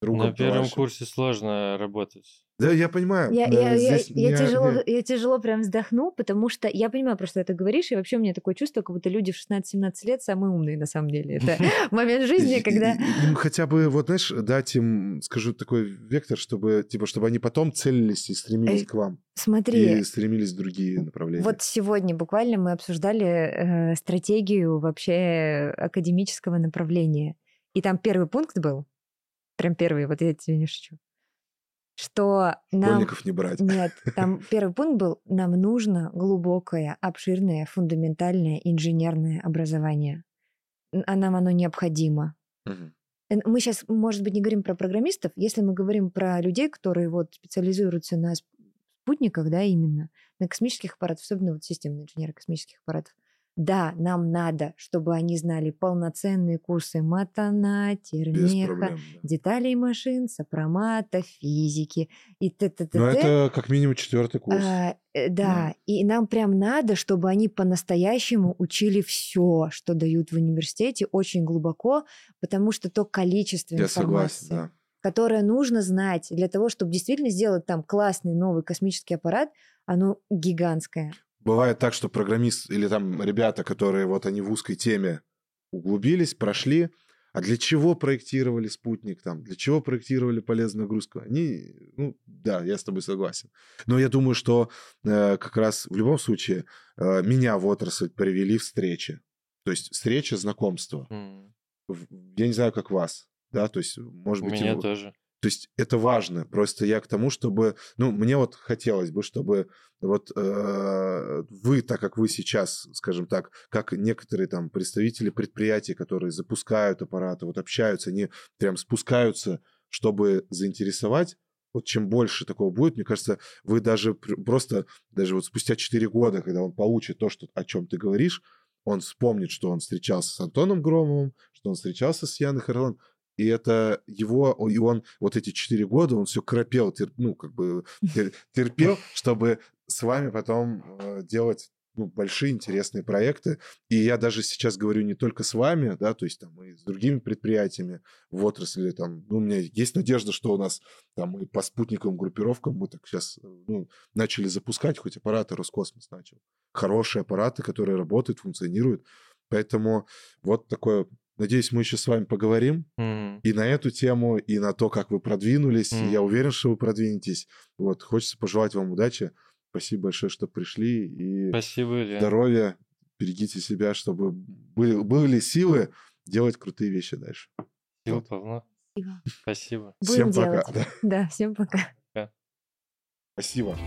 другом. На первом вашим. курсе сложно работать. Да, я понимаю. Я, я, я, я, тяжело, я тяжело прям вздохну, потому что я понимаю, про что ты говоришь, и вообще у меня такое чувство, как будто люди в 16-17 лет самые умные на самом деле. Это момент жизни, когда... Им хотя бы, вот знаешь, дать им, скажу, такой вектор, чтобы, типа, чтобы они потом целились и стремились к вам. Смотри. И стремились в другие направления. Вот сегодня буквально мы обсуждали э, стратегию вообще академического направления. И там первый пункт был, прям первый, вот я тебе не шучу что нам... Школьников не брать. Нет, там первый пункт был, нам нужно глубокое, обширное, фундаментальное инженерное образование. А нам оно необходимо. Угу. Мы сейчас, может быть, не говорим про программистов, если мы говорим про людей, которые вот специализируются на спутниках, да, именно, на космических аппаратах, особенно вот системные инженеры космических аппаратов, да, нам надо, чтобы они знали полноценные курсы матана, термеха, да. деталей машин, сопромата, физики и т т т Но это как минимум четвертый курс. А, да, да, и нам прям надо, чтобы они по-настоящему учили все, что дают в университете, очень глубоко, потому что то количество Я информации, согласен, да. которое нужно знать для того, чтобы действительно сделать там классный новый космический аппарат, оно гигантское. Бывает так, что программист или там ребята, которые вот они в узкой теме углубились, прошли, а для чего проектировали спутник там, для чего проектировали полезную нагрузку? Они, ну, да, я с тобой согласен. Но я думаю, что э, как раз в любом случае э, меня в отрасль привели встречи. То есть встреча, знакомство. Mm. Я не знаю, как вас, да, то есть, может быть... Меня его... тоже. То есть это важно. Просто я к тому, чтобы... Ну, мне вот хотелось бы, чтобы вот э, вы, так как вы сейчас, скажем так, как некоторые там представители предприятий, которые запускают аппараты, вот общаются, они прям спускаются, чтобы заинтересовать, вот чем больше такого будет, мне кажется, вы даже просто, даже вот спустя 4 года, когда он получит то, что, о чем ты говоришь, он вспомнит, что он встречался с Антоном Громовым, что он встречался с Яной Харлан, и это его, и он вот эти четыре года, он все кропел, тер, ну, как бы терпел, чтобы с вами потом э, делать ну, большие интересные проекты. И я даже сейчас говорю не только с вами, да, то есть там и с другими предприятиями в отрасли, там, ну, у меня есть надежда, что у нас там и по спутниковым группировкам мы так сейчас ну, начали запускать, хоть аппараты Роскосмос начал. Хорошие аппараты, которые работают, функционируют. Поэтому вот такое Надеюсь, мы еще с вами поговорим mm. и на эту тему, и на то, как вы продвинулись. Mm. Я уверен, что вы продвинетесь. Вот, хочется пожелать вам удачи. Спасибо большое, что пришли. И Спасибо, Илья. здоровья. Берегите себя, чтобы были, были силы делать крутые вещи дальше. Спасибо, вот. Павла. Спасибо. Всем пока. Да. да, всем пока. Спасибо.